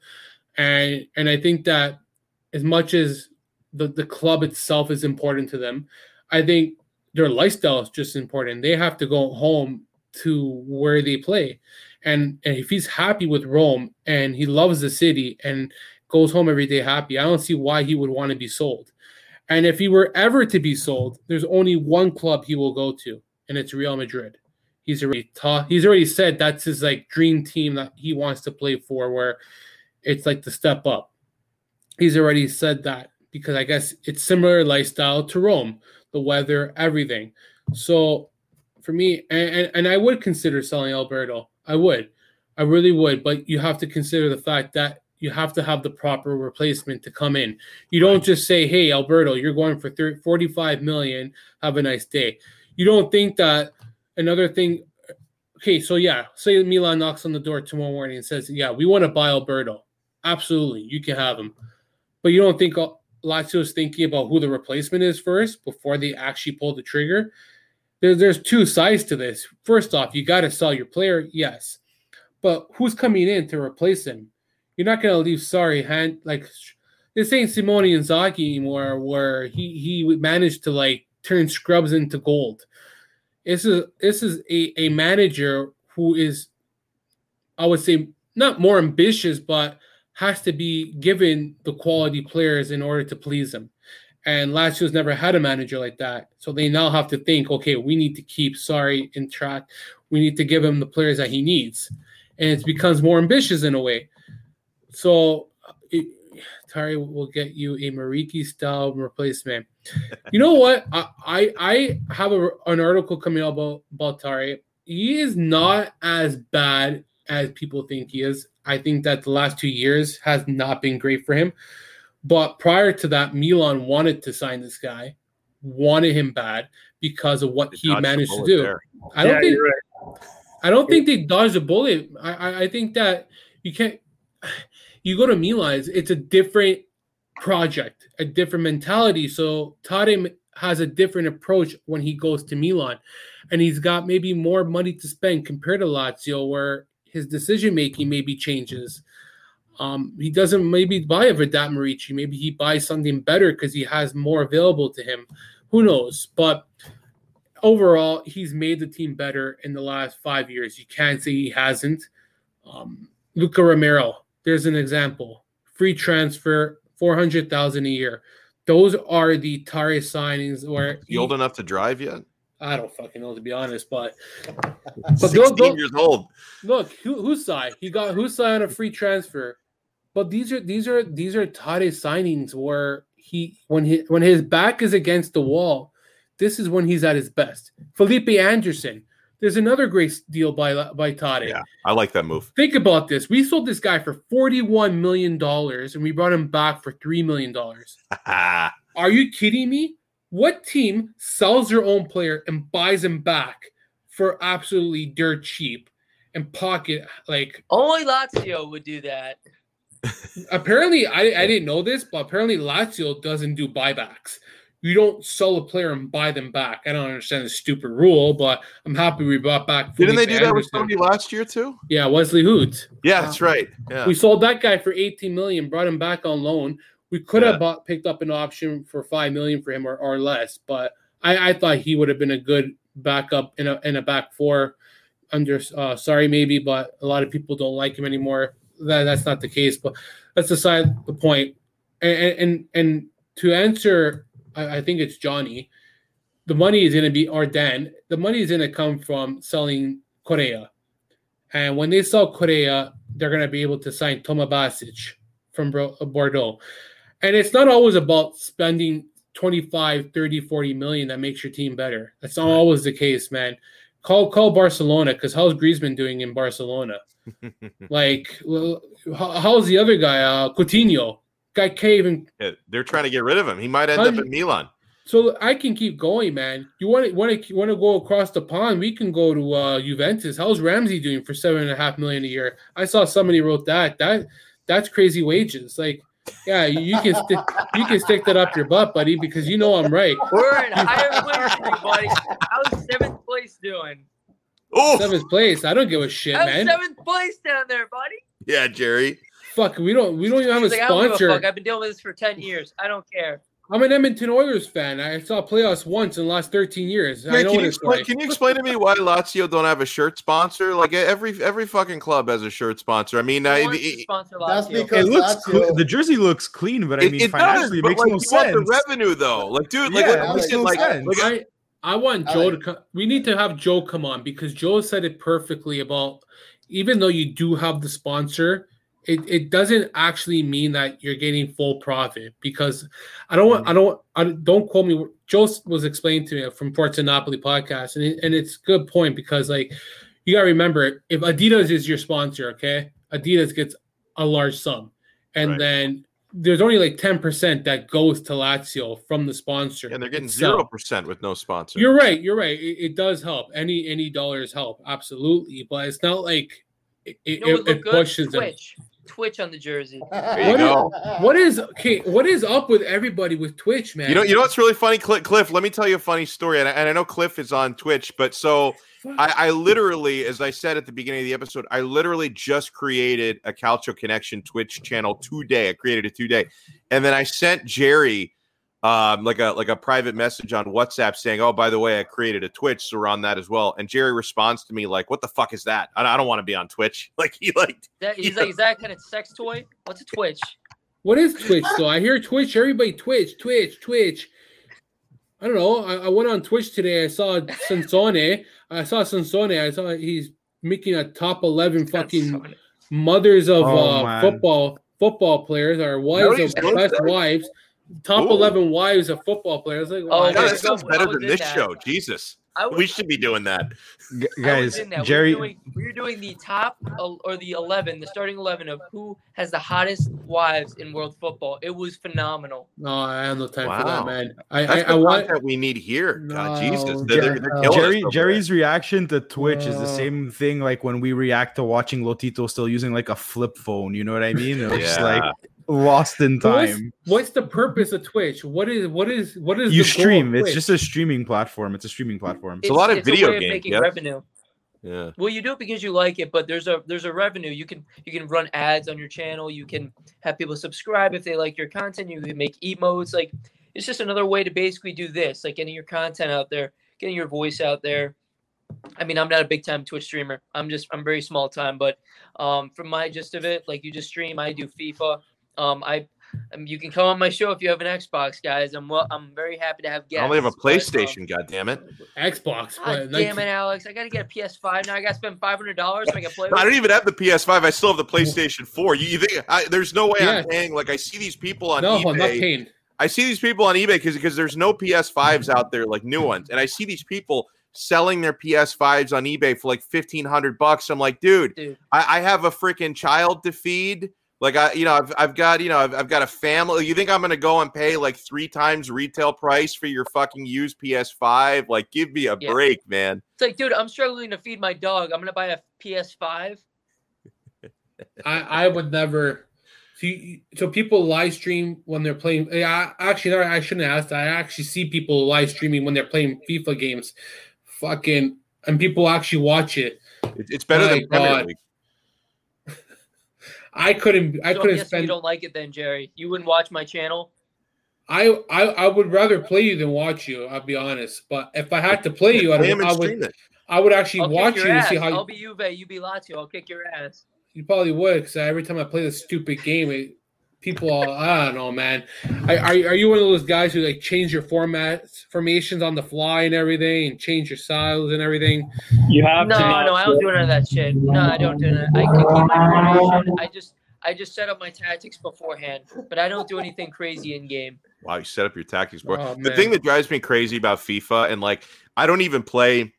And and I think that as much as the, the club itself is important to them, I think their lifestyle is just important. They have to go home to where they play. And, and if he's happy with Rome and he loves the city and goes home every day happy, I don't see why he would want to be sold. And if he were ever to be sold, there's only one club he will go to, and it's Real Madrid. He's already taught, he's already said that's his like dream team that he wants to play for, where it's like the step up. He's already said that because I guess it's similar lifestyle to Rome, the weather, everything. So for me, and, and, and I would consider selling Alberto. I would. I really would, but you have to consider the fact that you have to have the proper replacement to come in. You don't just say, "Hey, Alberto, you're going for 30, 45 million. Have a nice day." You don't think that another thing. Okay, so yeah, say Milan knocks on the door tomorrow morning and says, "Yeah, we want to buy Alberto." Absolutely, you can have him, but you don't think Lazio is thinking about who the replacement is first before they actually pull the trigger. There, there's two sides to this. First off, you got to sell your player, yes, but who's coming in to replace him? You're not going to leave sorry hand like this ain't Simone Inzaghi anymore, where he he managed to like turn scrubs into gold. This is this is a, a manager who is, I would say, not more ambitious, but has to be given the quality players in order to please them. And Lazio's never had a manager like that. So they now have to think, okay, we need to keep Sarri in track. We need to give him the players that he needs. And it becomes more ambitious in a way. So uh, it, Tare will get you a Muriqi style replacement. You know what? I I, I have a, an article coming out about, about Tare. He is not as bad as people think he is. I think that the last two years has not been great for him. But prior to that, Milan wanted to sign this guy, wanted him bad because of what They he managed to do. there. I don't yeah, think you're right. I don't think they dodged a bullet. I, I, I think that you can't. You go to Milan, it's, it's a different project, a different mentality. So Tare has a different approach when he goes to Milan, and he's got maybe more money to spend compared to Lazio, where his decision making maybe changes. Um, he doesn't maybe buy a Vedat Muriqi. Maybe he buys something better because he has more available to him. Who knows? But overall, he's made the team better in the last five years. You can't say he hasn't. Um, Luka Romero, there's an example. Free transfer, four hundred thousand a year. Those are the Tare signings where You old enough to drive yet? I don't fucking know to be honest, but but 16 those- years old. Look, Hu- Hysaj, he got Hysaj on a free transfer, but these are these are these are Tare signings where he when he when his back is against the wall, this is when he's at his best. Felipe Anderson, there's another great deal by by Tare. Yeah. I like that move. Think about this: we sold this guy for forty-one million dollars, and we brought him back for three million dollars. Are you kidding me? What team sells their own player and buys him back for absolutely dirt cheap and pocket like Only Lazio would do that. apparently I, I didn't know this, but apparently Lazio doesn't do buybacks. You don't sell a player and buy them back. I don't understand the stupid rule, but I'm happy we brought back. Didn't they Felipe do that with Anderson. somebody last year too? Yeah, Wesley Hoedt. Yeah, that's right. Yeah. We sold that guy for 18 million, brought him back on loan. We could Yeah. have bought, picked up an option for five million for him or, or less, but I, I thought he would have been a good backup in a in a back four. Under uh, Sarri maybe, but a lot of people don't like him anymore. That that's not the case, but that's aside the point. And and and to answer, I, I think it's Johnny. The money is going to be or Dan. The money is going to come from selling Correa, and when they sell Correa, they're going to be able to sign Toma Basic from Bordeaux. And it's not always about spending 25, 30, 40 million that makes your team better. That's not always the case, man. Call call Barcelona because how's Griezmann doing in Barcelona? Like, well, how, how's the other guy, uh, Coutinho? Guy can't even. Yeah, They're trying to get rid of him. He might end up at Milan. So I can keep going, man. You want to want to want to go across the pond? We can go to uh, Juventus. How's Ramsey doing for seven and a half million a year? I saw somebody wrote that. That that's crazy wages. Like, yeah, you, you can stick you can stick that up your butt, buddy, because you know I'm right. We're in higher place, than buddy. How's seventh place doing? Oh, Seventh place. I don't give a shit, How's man. seventh place down there, buddy? yeah, Jerry. Fuck, we don't we don't even have a He's like, I don't give a sponsor. fuck. I've been dealing with this for ten years. I don't care. I'm an Edmonton Oilers fan. I saw playoffs once in the last 13 years. I know can, what you it's explain, like. can you explain to me why Lazio don't have a shirt sponsor? Like every every fucking club has a shirt sponsor. I mean, I, it, sponsor That's because- It looks Lazio- the jersey looks clean, but I it, mean it does, financially it makes like, no you want sense. the revenue though. Like, dude, like, Yeah, what- it no like, like, I I want I Joe like- to come. We need to have Joe come on because Joe said it perfectly about even though you do have the sponsor, it, it doesn't actually mean that you're getting full profit because I don't want I don't I don't quote me. Joe was explaining to me from Forza Napoli podcast, and it, and it's a good point because like you gotta remember if Adidas is your sponsor, okay, Adidas gets a large sum, and Right. then there's only like ten percent that goes to Lazio from the sponsor, and they're getting zero percent with no sponsor. You're right. You're right. It, it does help. Any any dollars help absolutely, but it's not like it, it, You know it, it good? pushes them. Twitch. Twitch on the jersey. There you What go. What is okay? What is up with everybody with Twitch, man? You know, you know what's really funny, Cliff? Cliff let me tell you a funny story, and I, and I know Cliff is on Twitch, but so I, I literally, as I said at the beginning of the episode, I literally just created a Calcio Connection Twitch channel today. I created it today, and then I sent Jerry um, like a like a private message on WhatsApp saying, "Oh, by the way, I created a Twitch, so we're on that as well." And Jerry responds to me like, "What the fuck is that? I, I don't want to be on Twitch." Like he like That, he's like, is that kind of sex toy? What's a Twitch? What is Twitch though? I hear Twitch. Everybody Twitch, Twitch, Twitch. I don't know. I, I went on Twitch today. I saw Sansone. I saw Sansone. I saw he's making a top eleven fucking mothers of Oh, uh, football football players or wives he of best wives. Top Ooh. eleven wives of football players. Like, Oh, why God, my that sounds better than this that. show. Jesus, I was, we should be doing that. G- I was guys, that. Jerry. We were, doing, we were doing the top or the eleven, the starting eleven of who has the hottest wives in world football. It was phenomenal. No, I have no time for Wow. that, man. I That's I, I want. content we need here. God, No, Jesus, they're, they're, they're Jer- killing us Jerry. Jerry's reaction to Twitch is the same thing like when we react to watching Lotito still using like a flip phone. You know what I mean? It was Yeah. like lost in But What's, time. what's the purpose of Twitch? What is what is what is You the goal of stream. It's just a streaming platform. It's a streaming platform. It's a lot of video way of games, making yeah. revenue. Yeah. Well, you do it because you like it, but there's a there's a revenue. You can you can run ads on your channel. You can have people subscribe if they like your content. You can make emotes. Like it's just another way to basically do this, like getting your content out there, getting your voice out there. I mean, I'm not a big time Twitch streamer. I'm just I'm very small time, but um, from my gist of it, like you just stream. I do FIFA. Um, I um, you can come on my show if you have an Xbox, guys. I'm well. I'm very happy to have guests. I only have a but, um, PlayStation. God damn it! Xbox. God but, like, damn it, Alex! I gotta get a PS5 now. I gotta spend five hundred dollars so I can play. I don't it. even have the PS5. I still have the PlayStation 4. You, you think I, there's no way Yeah. I'm paying? Like I see these people on No, eBay. I'm not paying. I see these people on eBay because because there's no PS5s out there like new ones, and I see these people selling their PS5s on eBay for like fifteen hundred bucks. I'm like, dude, Dude. I, I have a freaking child to feed. Like I, you know, I've, I've got, you know, I've, I've got a family. You think I'm gonna go and pay like three times retail price for your fucking used PS5? Like, give me a Yeah. break, man. It's like, dude, I'm struggling to feed my dog. I'm gonna buy a PS5. I, I would never. See, so people live stream when they're playing. Yeah, I- actually, no, I shouldn't ask. that. I actually see people live streaming when they're playing FIFA games. Fucking, and people actually watch it. It- it's better My than Premier League. I couldn't. I So I'm couldn't guessing spend. you don't like it then, Jerry. You wouldn't watch my channel. I, I I would rather play you than watch you. I'll be honest. But if I had to play you, I Play 'em would. I would. I would actually I'll watch you your and ass. see how I'll be Juve, you be Lazio. I'll kick your ass. you probably would. Because every time I play this stupid game, it, people, are, I don't know, man. I, are are you one of those guys who like change your formats, formations on the fly and everything, and change your styles and everything? You have No, to. not no, I don't do none of that shit. No, I don't do that. I can keep my formation. I just I just set up my tactics beforehand, but I don't do anything crazy in game. Wow, you set up your tactics for Oh, the man. thing that drives me crazy about FIFA and like I don't even play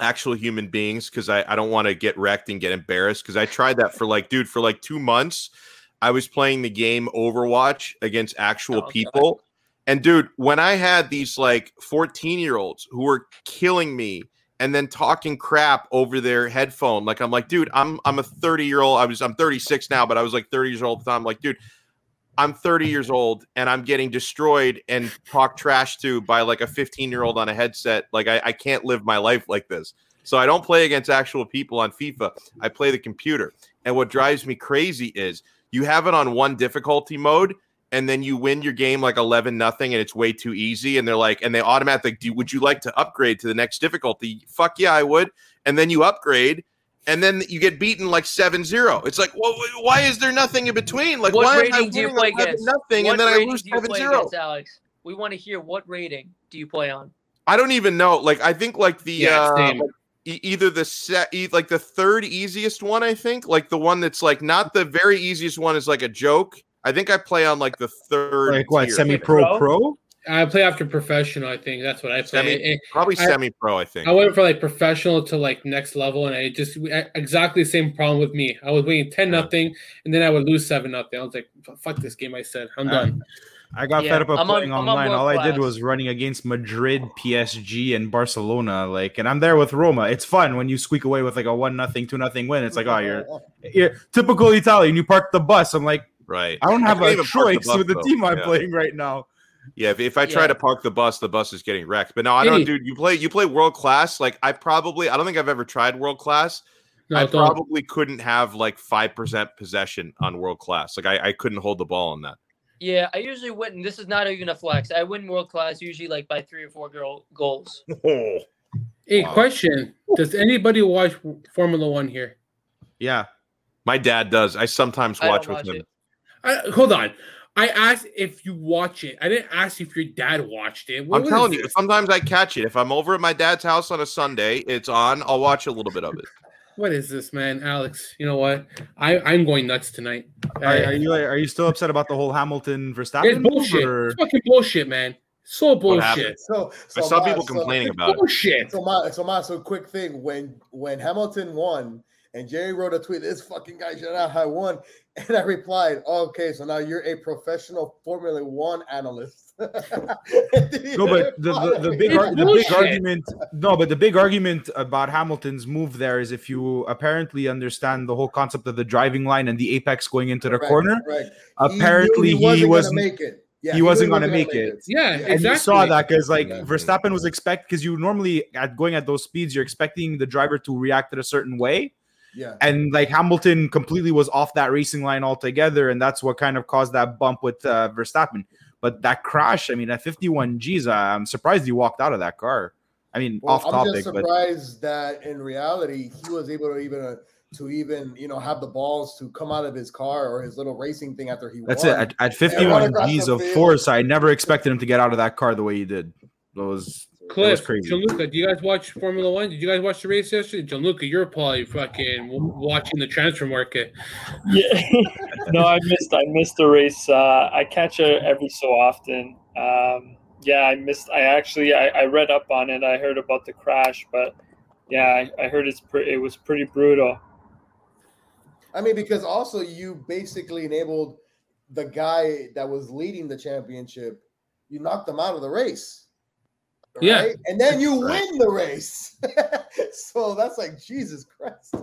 actual human beings because I, I don't want to get wrecked and get embarrassed because I tried that for like dude for like two months. I was playing the game Overwatch against actual Oh, God. people. And dude, when I had these like 14 year olds who were killing me and then talking crap over their headphone, like I'm like, dude, I'm I'm a 30 year old. I was I'm 36 now, but I was like 30 years old at the time. like, dude, I'm 30 years old and I'm getting destroyed and talked trash to by like a 15 year old on a headset. Like I, I can't live my life like this. So I don't play against actual people on FIFA. I play the computer. And what drives me crazy is you have it on one difficulty mode and then you win your game like 11 nothing and it's way too easy and they're like and they automatically do would you like to upgrade to the next difficulty fuck yeah i would and then you upgrade and then you get beaten like 7-0 it's like well, why is there nothing in between like What why am I rating do you play 11 against? nothing what and then i rating lose do you play 7-0 against, Alex? We want to hear what rating do you play on? i don't even know like i think like the Yeah, uh same. like, either the set e- like the third easiest one i think like the one that's like not the very easiest one is like a joke i think i play on like the third Like what? Semi pro Pro? pro? I play after professional. I think that's what I play. Semi- probably semi-pro i think I went from like professional to like next level, and I just exactly the same problem with me. I was winning ten nothing, and then I would lose seven nothing. I was like, "Fuck this game!" I said, "I'm Uh, done." I got Yeah, fed up of I'm playing on online. world All I did was running against Madrid, PSG, and Barcelona. Like, and I'm there with Roma. It's fun when you squeak away with like a one nothing, two nothing win. It's like, oh, you're, you're typical Italian. You park the bus. I'm like, right I don't have can't a the choice bus, with the though. team I'm Yeah. playing right now. Yeah, if, if I try Yeah. to park the bus, the bus is getting wrecked. But no, I don't, Hey. dude. You play, you play world class. Like I probably, I don't think I've ever tried world class. No, I don't. probably couldn't have like five percent possession on world class. Like I, I couldn't hold the ball on that. Yeah, I usually win. This is not even a flex. I win world class usually like by three or four girl goals. Oh, Hey, Wow. question: Does anybody watch Formula One here? Yeah. my dad does. I sometimes I watch with watch him. I, hold on. I asked if you watch it. I didn't ask if your dad watched it. What I'm was telling you, sometimes I catch it. If I'm over at my dad's house on a Sunday, it's on. I'll watch a little bit of it. What is this, man, Alex? You know what? I I'm going nuts tonight. Are, are you are you still upset about the whole Hamilton Verstappen? It's bullshit. or- It's fucking bullshit, man. So bullshit. happened? So, I saw Ma, people complaining It's about it. So my so my so quick thing when when Hamilton won and Jerry wrote a tweet, this fucking guy should not have won. And I replied, okay, so now you're a professional Formula One analyst. No, but the, the, the big ar- the big argument no, but the big argument about Hamilton's move there is if you apparently understand the whole concept of the driving line and the apex going into the Correct, corner. correct. He Apparently, knew he wasn't wasn't. make it. Yeah, he wasn't gonna make it. Yeah, And exactly. you saw that because like Exactly. Verstappen was expect because you normally at going at those speeds, you're expecting the driver to react in a certain way. Yeah. and like Hamilton completely was off that racing line altogether, and that's what kind of caused that bump with uh, Verstappen. But that crash, I mean, at 51 G's, I'm surprised he walked out of that car. I mean, Well, off I'm topic, just but surprised that in reality he was able to even uh, to even you know have the balls to come out of his car or his little racing thing after he that's won. it. At, at 51 across G's of force, I never expected him to get out of that car the way he did. It was Cliff, crazy. Gianluca, do you guys watch Formula One? Did you guys watch the race yesterday? Gianluca, you're probably fucking watching the transfer market. Yeah, no, I missed. I missed the race. Uh, I catch it every so often. Um, yeah, I missed. I actually I, I read up on it. I heard about the crash, but yeah, I, I heard it's pre- it was pretty brutal. I mean, because also you basically enabled the guy that was leading the championship. You knocked him out of the race. Yeah. right? and then you Right. win the race. so that's like Jesus Christ.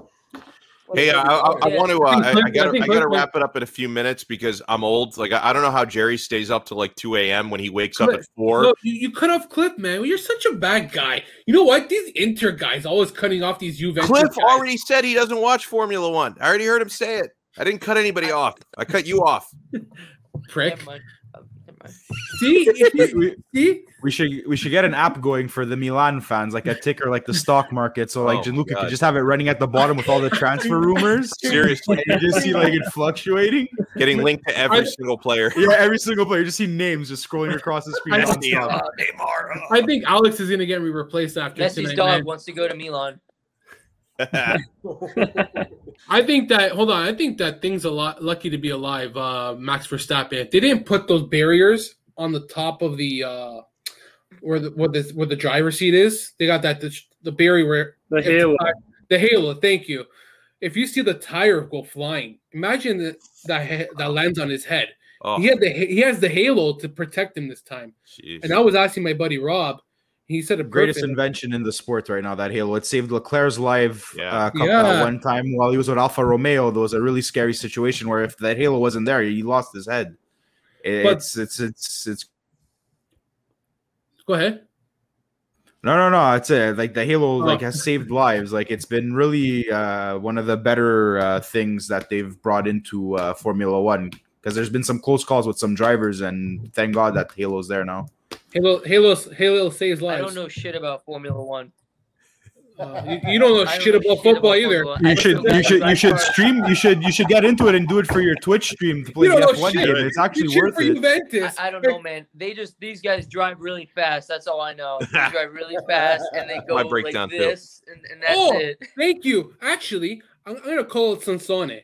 Hey, I, I, I want to. Uh, I, I I gotta. I gotta wrap it up in a few minutes because I'm old. Like I, I don't know how Jerry stays up to like 2 a.m. when he wakes up at four. No, you, you cut off Cliff, man. You're such a bad guy. You know what? These Inter guys always cutting off these Juventus Cliff guys. already said he doesn't watch Formula One. I already heard him say it. I didn't cut anybody off. I cut you off. prick. Never mind. Never mind. See, we, we, see, we should we should get an app going for the Milan fans, like a ticker, like the stock market. So like Oh, Gianluca God. could just have it running at the bottom with all the transfer rumors. Seriously, you just see like it fluctuating. getting linked to every I- single player. Yeah, every single player. You just see names just scrolling across the screen. I- nonstop. Neymar. I think Alex is gonna get me replaced after Messi's tonight. dog man. wants to go to Milan. I think that hold on. I think that thing's a lot lucky to be alive. Uh, Max Verstappen. They didn't put those barriers on the top of the uh, where the where the where the driver's seat is. They got that the, the barrier where The halo. ti- the halo. Thank you. If you see the tire go flying, imagine that that that lands on his head. Oh, He had the he has the halo to protect him this time. jeez. And I was asking my buddy Rob. He said a Greatest perfect. invention in the sport right now. That halo. It saved Leclerc's life. Yeah. Uh, couple, Yeah. uh, one time while he was with Alfa Romeo, there was a really scary situation where if that halo wasn't there, he lost his head. It's it's it's it's Go ahead. No, no, no. It's it. Like the Halo, like Oh. has saved lives. Like it's been really uh, one of the better uh, things that they've brought into uh, Formula One because there's been some close calls with some drivers, and thank God that Halo's there now. Halo Halo Halo saves lives. I don't know shit about Formula One. Uh, you, you don't know I don't shit about football either. Formula One. I You should, you should, you should stream. You should, you should get into it and do it for your Twitch stream to play You the don't know F1 shit. game. It's actually You worth for it. Juventus. I, I don't know, man. They just these guys drive really fast. That's all I know. They drive really fast and they go My like breakdown, too. this, and, and that's Oh. it. Thank you. Actually, I'm, I'm gonna call it Sansone.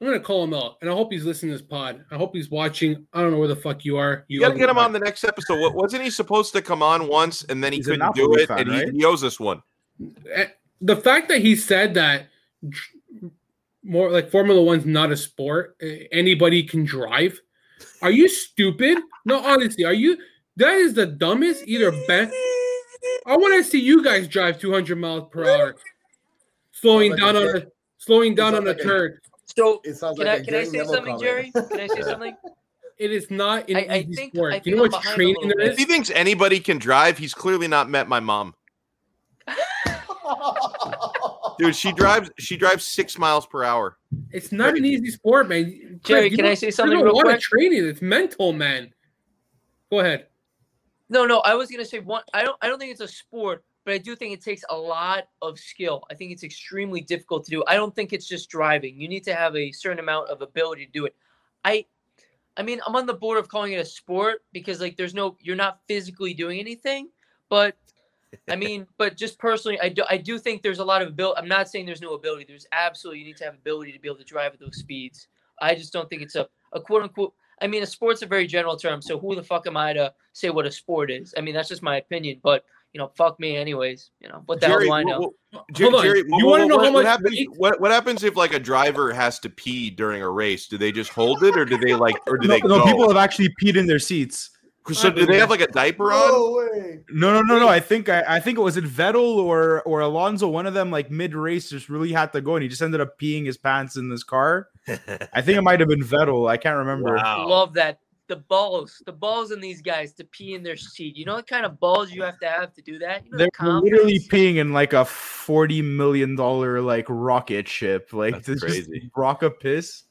I'm gonna call him out, and I hope he's listening to this pod. I hope he's watching. I don't know where the fuck you are. You got to get him on the next episode. What, wasn't he supposed to come on once and then he He's couldn't do it? fan, and right? he, he owes us one. Eh, The fact that he said that more like Formula One's not a sport. eh, Anybody can drive. Are you stupid? No, honestly, are you? That is the dumbest. Either Ben. I want to see you guys drive 200 miles per hour, slowing Sounds down like on a- a slowing down on a like a- turd. So It sounds can like I a can I say Neville something, Jerry? Can I say something? It is not an I- I easy think- sport. I you know I'm how much behind a training little there bit. If he thinks anybody can drive, he's clearly not met my mom. Dude, she drives she drives six miles per hour. It's not an easy sport, man. Jerry, Craig, you can I don't- say something You don't real want quick? to training. It's mental, man. Go ahead. No, no, I was gonna say one. I don't. I don't think it's a sport, but I do think it takes a lot of skill. I think it's extremely difficult to do. I don't think it's just driving. You need to have a certain amount of ability to do it. I, I mean, I'm on the board of calling it a sport because like there's no, you're not physically doing anything, but. I mean, but just personally, I do, I do think there's a lot of ability. I'm not saying there's no ability. There's absolutely you need to have ability to be able to drive at those speeds. I just don't think it's a, a quote unquote. I mean, a sport's a very general term. So who the fuck am I to say what a sport is? I mean, that's just my opinion. But you know, fuck me, anyways. You know, what the Jerry, hell do I wh- know? wh- Jer- Hold on. Jerry, You wh- wanna wh- know what, how what much happens? What, what happens if like a driver has to pee during a race? Do they just hold it, or do they like, or do No, they no, go? people have actually peed in their seats. So do they have like a diaper on? No way. No, no, no, no. I think I, I think it was it Vettel or or Alonso. One of them, like mid race, just really had to go, and he just ended up peeing his pants in this car. I think it might have been Vettel. I can't remember. Wow. Love that. The balls, the balls in these guys to pee in their seat. You know what kind of balls you have to have to do that? You know, They're the literally peeing in like a forty million dollar like rocket ship. Like That's this just crazy. rock a piss.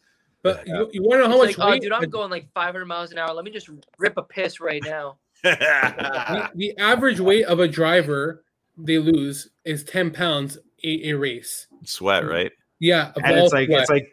But you, you want to know how It's much like, oh, weight? dude, I'm going like 500 miles an hour. Let me just rip a piss right now. the, the average weight of a driver they lose is 10 pounds a, a race. Sweat, right? Yeah, and it's like sweat. it's like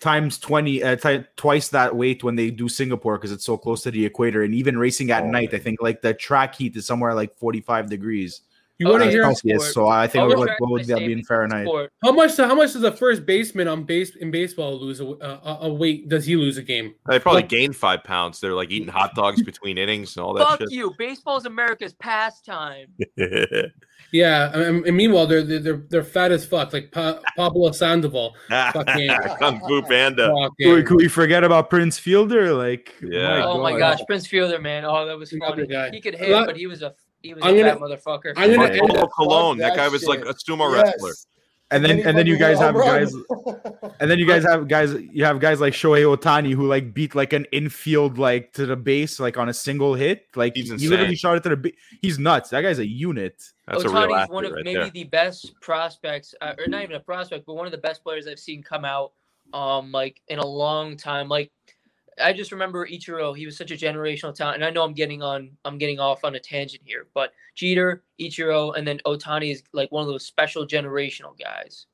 times 20 uh, ti- twice that weight when they do singapore because it's so close to the equator and even racing at Oh, night i think like the track heat is somewhere like 45 degrees you want to Oh, uh, hear Celsius, sport. so i think Always what, what would that be in statement, fahrenheit sport. how much? How much does a first baseman on base in baseball lose a, a, a weight? Does he lose a game? They probably Like- gained five pounds. They're like eating hot dogs between innings and all that Fuck shit. you. Baseball's America's pastime. Yeah, and, and meanwhile they're they're they're fat as fuck, like pa- Pablo Sandoval. Fucking- Kung Fu Panda. Could we, Fucking- could we forget about prince fielder like Yeah. oh my gosh, Prince Fielder, man. Oh, that was Another funny. guy. He could hit, but he was a he was I'm a gonna- fat motherfucker. I'm gonna Bartolo end up- Colon. Fuck That guy that was like a sumo Yes. wrestler. and then he and then you guys have home guys and then you guys have guys you have guys like Shohei Otani who like beat like an infield like to the base like on a single hit like He's he literally shot it to the ba- he's nuts that guy's a unit That's a real Otani's one of right maybe there. the best prospects, uh, or not even a prospect, but one of the best players I've seen come out, um, like in a long time. Like I just remember Ichiro; he was such a generational talent. And I know I'm getting on, I'm getting off on a tangent here, but Jeter, Ichiro, and then Otani is like one of those special generational guys.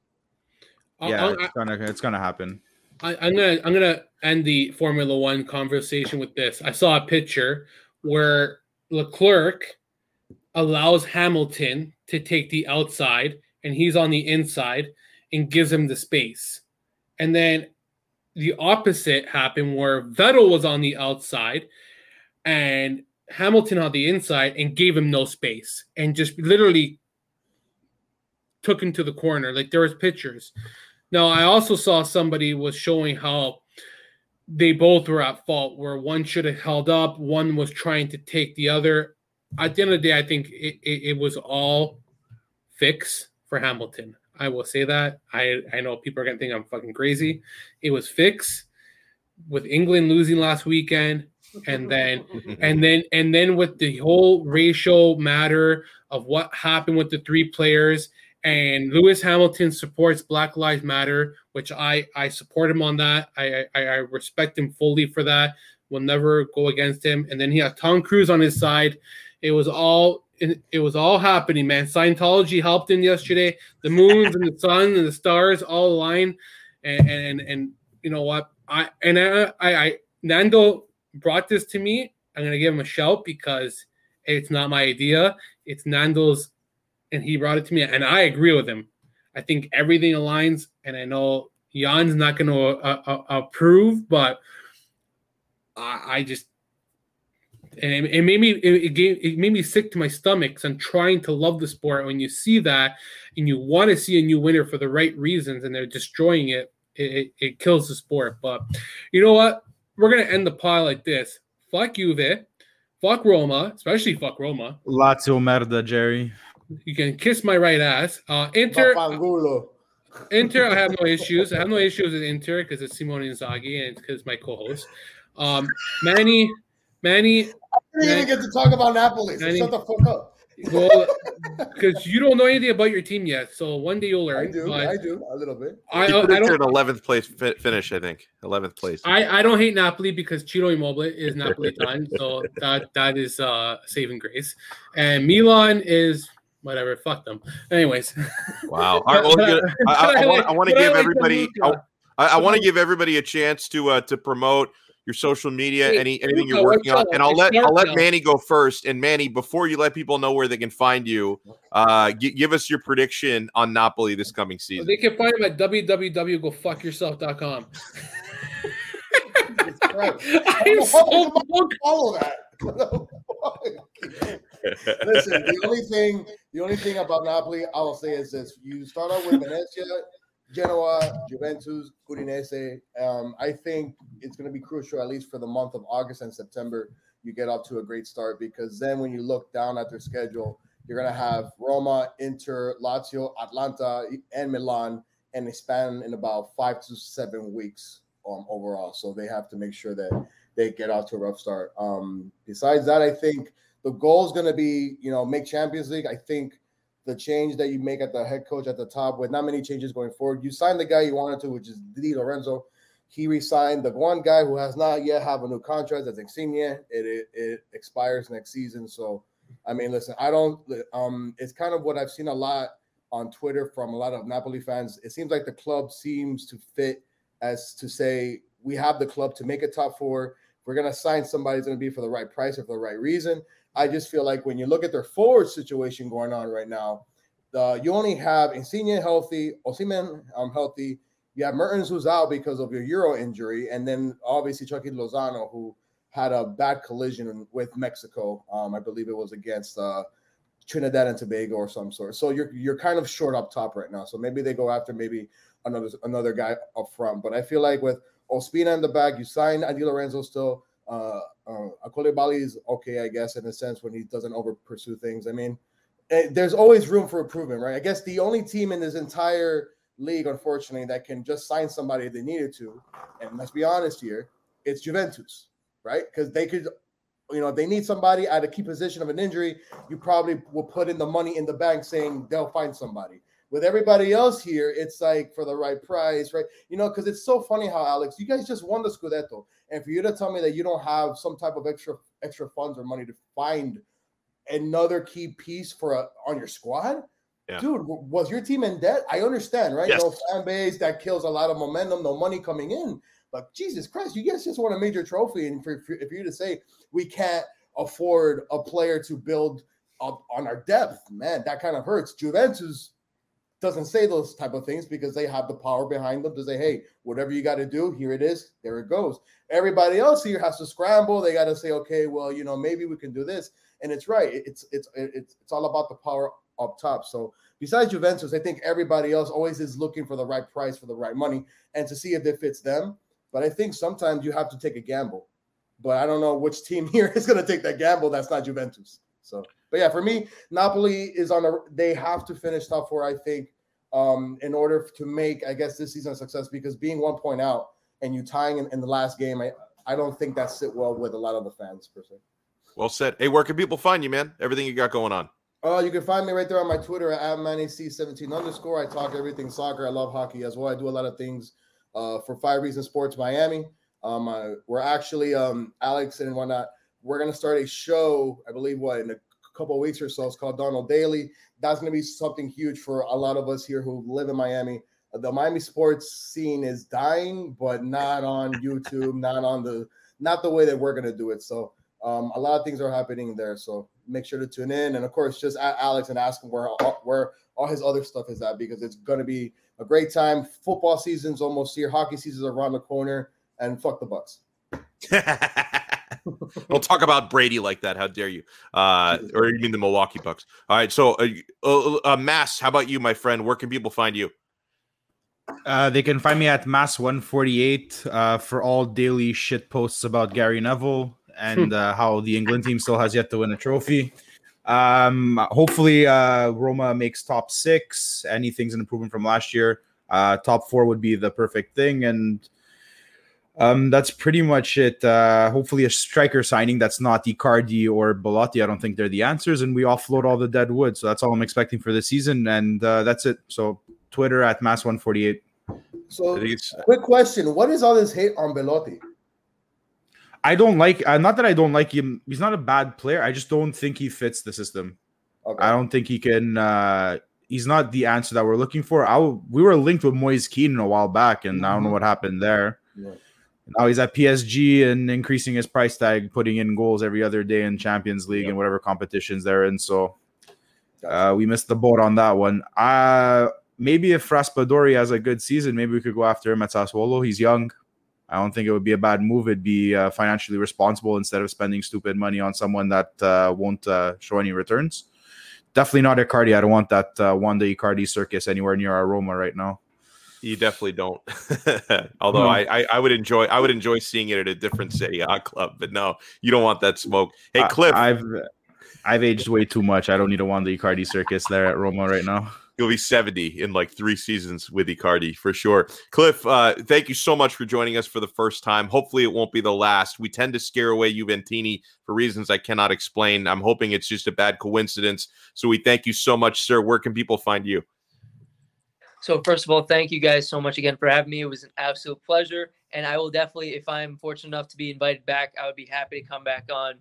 I- yeah I- it's gonna it's gonna happen I, I'm gonna I'm gonna end the Formula One conversation with this. I saw a picture where Leclerc allows Hamilton to take the outside, and he's on the inside, and gives him the space. And then the opposite happened where Vettel was on the outside, and Hamilton on the inside, and gave him no space, and just literally took him to the corner. Like there was pictures. Now I also saw somebody was showing how they both were at fault, where one should have held up, one was trying to take the other. At the end of the day, I think it, it, it was all fix for Hamilton. I will say that. I I know people are gonna think I'm fucking crazy. It was fix with England losing last weekend, and then and then and then with the whole racial matter of what happened with the three players and Lewis Hamilton supports Black Lives Matter, which I I support him on that. I I, I respect him fully for that. Will never go against him. And then he has Tom Cruise on his side. It was all it, it was all happening, man. Scientology helped him yesterday. The moons and the sun and the stars all aligned, and and and you know what? I and I I, I Nando brought this to me. I'm gonna give him a shout because it's not my idea. It's Nando's and he brought it to me, and I agree with him. I think everything aligns, and I know Jan's not going to uh, uh, approve, but I, I just and it, it made me it, it gave it made me sick to my stomach because I'm trying to love the sport. When you see that and you want to see a new winner for the right reasons, and they're destroying it, it, it, it kills the sport. But you know what? We're gonna end the pile like this. Fuck Juve, fuck Roma, especially fuck Roma. lazio merda jerry You can kiss my right ass. Uh, Inter, Papangulo. Inter, I have no issues. I have no issues with Inter because it's Simone Inzaghi and because my co-host. Um, Manny, Manny, I didn't even get to talk about Napoli. So shut the fuck up. well, because you don't know anything about your team yet, so one day you'll learn. I learn. do. but I do a little bit. I, He I, I don't. an 11th place fi- finish, I think. 11th place. I, I don't hate Napoli because Ciro Immobile is Napolitan, so that that is uh saving grace. And Milan is whatever. Fuck them. Anyways, Wow. All right, well, But I- I, I, I, want, to give like everybody. I, I want to give everybody a chance to uh, to promote your social media, Hey, any anything you're working on, and I'll let I'll let. Manny go first. And Manny, before you let people know where they can find you, uh, gi- give us your prediction on Napoli this coming season. they can find him at www.gofuckyourself.com. Right. I'm so Follow that. Listen, the only thing, the only thing about Napoli, I will say is this: you start out with Venezia, Genoa, Juventus, Udinese. Um, I think it's going to be crucial, at least for the month of August and September, you get off to a great start because then when you look down at their schedule, you're gonna have Roma, Inter, Lazio, Atalanta, and Milan, and they span in about five to seven weeks um, overall. So they have to make sure that they get off to a rough start. Um, besides that, I think the goal is going to be, you know, make Champions League. I think the change that you make at the head coach at the top, with not many changes going forward, you signed the guy you wanted to, which is Di Lorenzo. He resigned the one guy who has not yet have a new contract. That's Insigne. It, it, it expires next season. So, I mean, listen, I don't. Um, it's kind of what I've seen a lot on Twitter from a lot of Napoli fans. It seems like the club seems to fit as to say we have the club to make a top four. We're gonna sign somebody, it's gonna be for the right price or for the right reason. I just feel like when you look at their forward situation going on right now, uh, you only have Insigne healthy, Osimhen um, healthy. You have Mertens who's out because of your Euro injury, and then obviously Chucky Lozano who had a bad collision with Mexico. Um, I believe it was against uh, Trinidad and Tobago or some sort. So you're you're kind of short up top right now. So maybe they go after maybe another another guy up front. But I feel like with Ospina in the back, you sign Adi Lorenzo still. Uh, uh, Bali is okay, I guess, in a sense when he doesn't over pursue things. I mean, eh, there's always room for improvement, right? I guess the only team in this entire league, unfortunately, that can just sign somebody they needed to, and let's be honest here, it's Juventus, right? Because they could, you know, they need somebody at a key position of an injury. You probably will put in the money in the bank saying they'll find somebody. With everybody else here, it's like for the right price, right? You know, because it's so funny how Alex, you guys just won the Scudetto, and for you to tell me that you don't have some type of extra extra funds or money to find another key piece for a, on your squad, yeah. dude, was your team in debt? I understand, right? Yes. No fan base that kills a lot of momentum, no money coming in. But Jesus Christ, you guys just won a major trophy, and for, for, for you to say we can't afford a player to build up on our depth, man, that kind of hurts. Juventus doesn't say those type of things because they have the power behind them to say, hey, whatever you got to do, here it is, there it goes. Everybody else here has to scramble. They got to say, okay, well, you know, maybe we can do this. And it's right. It's it's it's it's all about the power up top. So besides Juventus, I think everybody else always is looking for the right price for the right money and to see if it fits them. But I think sometimes you have to take a gamble. But I don't know which team here is going to take that gamble. That's not Juventus. So, but yeah, for me, Napoli is on a. They have to finish top four. I think um, in order to make, I guess, this season a success because being one point out and you tying in, in the last game, I, I don't think that sit well with a lot of the fans per se. Well said. Hey, where can people find you, man? Everything you got going on. Uh, you can find me right there on my Twitter at MannyC17 underscore. I talk everything soccer. I love hockey as well. I do a lot of things uh, for Five Reasons Sports Miami. Um, I, we're actually um, Alex and whatnot. We're gonna start a show, I believe, what in a couple weeks or so. It's called Donald Daily. That's going to be something huge for a lot of us here who live in Miami. The Miami sports scene is dying, but not on YouTube, not on the not the way that we're going to do it. So um, a lot of things are happening there. So make sure to tune in, and of course, just at Alex and ask him where where all his other stuff is at because it's going to be a great time. Football season's almost here. Hockey season's around the corner, and fuck the Bucks. Don't talk about Brady like that. How dare you? Uh, or you mean the Milwaukee Bucks? All right. So, uh, uh, uh, Mass, how about you, my friend? Where can people find you? Uh, they can find me at Mass 148 uh, for all daily shit posts about Gary Neville and uh, how the England team still has yet to win a trophy. Um, hopefully, uh, Roma makes top six. Anything's an improvement from last year. Uh, top four would be the perfect thing, and um, that's pretty much it. Uh, hopefully, a striker signing that's not Icardi or Belotti. I don't think they're the answers, and we offload all the dead wood. So that's all I'm expecting for this season, and uh, that's it. So Twitter at Mass148. So, quick question: What is all this hate on Belotti? I don't like. Uh, not that I don't like him. He's not a bad player. I just don't think he fits the system. Okay. I don't think he can. Uh, he's not the answer that we're looking for. I we were linked with Moise Kean a while back, and mm-hmm. I don't know mm-hmm. what happened there. Yeah. Now he's at PSG and increasing his price tag, putting in goals every other day in Champions League yep. and whatever competitions they're in. So uh, we missed the boat on that one. Uh, maybe if Raspadori has a good season, maybe we could go after him at Sassuolo. He's young. I don't think it would be a bad move. It'd be uh, financially responsible instead of spending stupid money on someone that uh, won't uh, show any returns. Definitely not Icardi. I don't want that uh, Wanda Icardi circus anywhere near our Roma right now. You definitely don't. Although No. I, I, I would enjoy I would enjoy seeing it at a different city A club, but no, you don't want that smoke. Hey, I- Cliff, I've I've aged way too much. I don't need to want the Icardi circus there at Roma right now. You'll be 70 in like three seasons with Icardi for sure. Cliff, uh, thank you so much for joining us for the first time. Hopefully, it won't be the last. We tend to scare away Juventini for reasons I cannot explain. I'm hoping it's just a bad coincidence. So, we thank you so much, sir. Where can people find you? So first of all, thank you guys so much again for having me. It was an absolute pleasure, and I will definitely, if I'm fortunate enough to be invited back, I would be happy to come back on.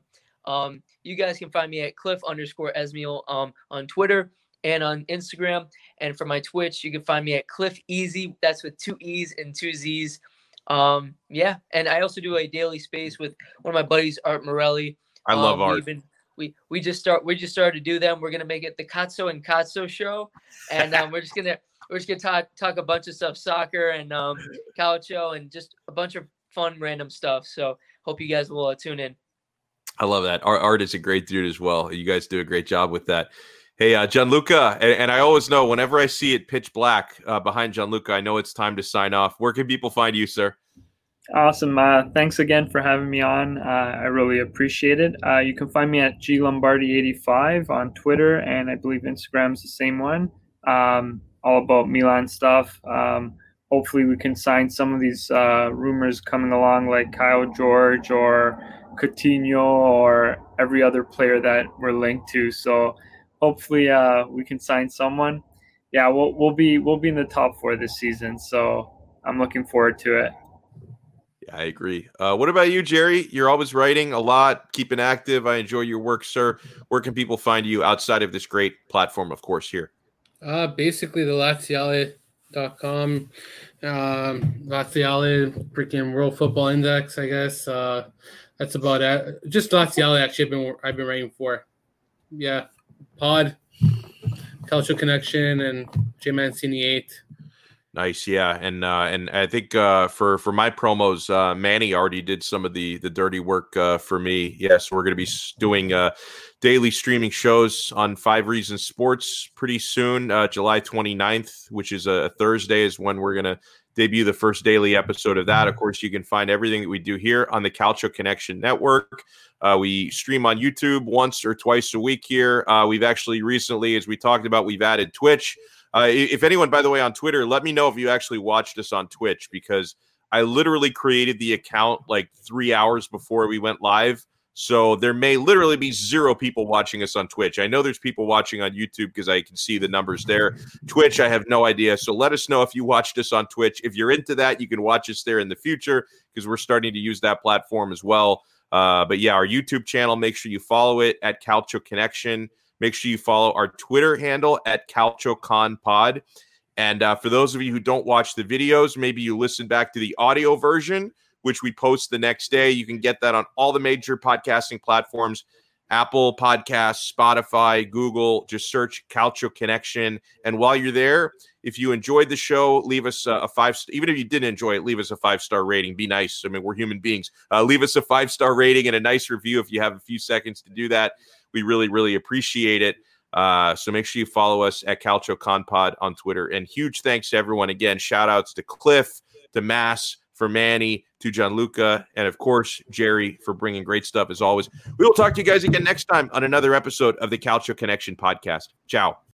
Um, you guys can find me at Cliff underscore Esmiel um, on Twitter and on Instagram, and for my Twitch, you can find me at Cliff Easy. That's with two E's and two Z's. Um, yeah, and I also do a daily space with one of my buddies, Art Morelli. I love Um, art. We we just start we just started to do them. We're gonna make it the Katso and Katso show, and um, we're just gonna we're just gonna talk talk a bunch of stuff, soccer and um, calcio, and just a bunch of fun random stuff. So hope you guys will uh, tune in. I love that. Art, Art is a great dude as well. You guys do a great job with that. Hey, uh, Gianluca, and, and I always know whenever I see it pitch black uh, behind Gianluca, I know it's time to sign off. Where can people find you, sir? Awesome. Uh, thanks again for having me on. Uh, I really appreciate it. Uh, you can find me at glombardi85 on Twitter, and I believe Instagram's the same one. Um, all about Milan stuff. Um, hopefully, we can sign some of these uh, rumors coming along, like Kaio Jorge or Coutinho or every other player that we're linked to. So hopefully, uh, we can sign someone. Yeah, we'll we'll be we'll be in the top four this season. So I'm looking forward to it. Yeah, I agree. Uh, what about you, Jerry? You're always writing a lot, keeping active. I enjoy your work, sir. Where can people find you outside of this great platform, of course, here? Uh, basically, the Laziale.com, um, Laziale, freaking World Football Index, I guess. Uh, that's about it. Just Laziale, actually, I've been I've been writing for. Yeah, Pod, Calcio Connection, and J Mancini Eight. Nice, yeah, and uh, and I think uh, for for my promos, uh, Manny already did some of the the dirty work uh, for me. Yes, we're going to be doing uh, daily streaming shows on Five Reasons Sports pretty soon, uh, July 29th, which is a Thursday, is when we're going to debut the first daily episode of that. Of course, you can find everything that we do here on the Calcio Connection Network. Uh, we stream on YouTube once or twice a week here. Uh, we've actually recently, as we talked about, we've added Twitch. Uh, if anyone, by the way, on Twitter, let me know if you actually watched us on Twitch because I literally created the account like three hours before we went live. So there may literally be zero people watching us on Twitch. I know there's people watching on YouTube because I can see the numbers there. Twitch, I have no idea. So let us know if you watched us on Twitch. If you're into that, you can watch us there in the future because we're starting to use that platform as well. Uh, but yeah, our YouTube channel, make sure you follow it at Calcio Connection. Make sure you follow our Twitter handle at CalcioConPod. And uh, for those of you who don't watch the videos, maybe you listen back to the audio version, which we post the next day. You can get that on all the major podcasting platforms Apple Podcasts, Spotify, Google. Just search Calcio Connection. And while you're there, if you enjoyed the show, leave us a five. Even if you didn't enjoy it, leave us a five star rating. Be nice. I mean, we're human beings. Uh, leave us a five star rating and a nice review if you have a few seconds to do that. We really, really appreciate it. Uh, so make sure you follow us at Calcio Conpod on Twitter. And huge thanks to everyone again. Shout outs to Cliff, to Mass, for Manny, to Gianluca, and of course, Jerry for bringing great stuff as always. We will talk to you guys again next time on another episode of the Calcio Connection podcast. Ciao.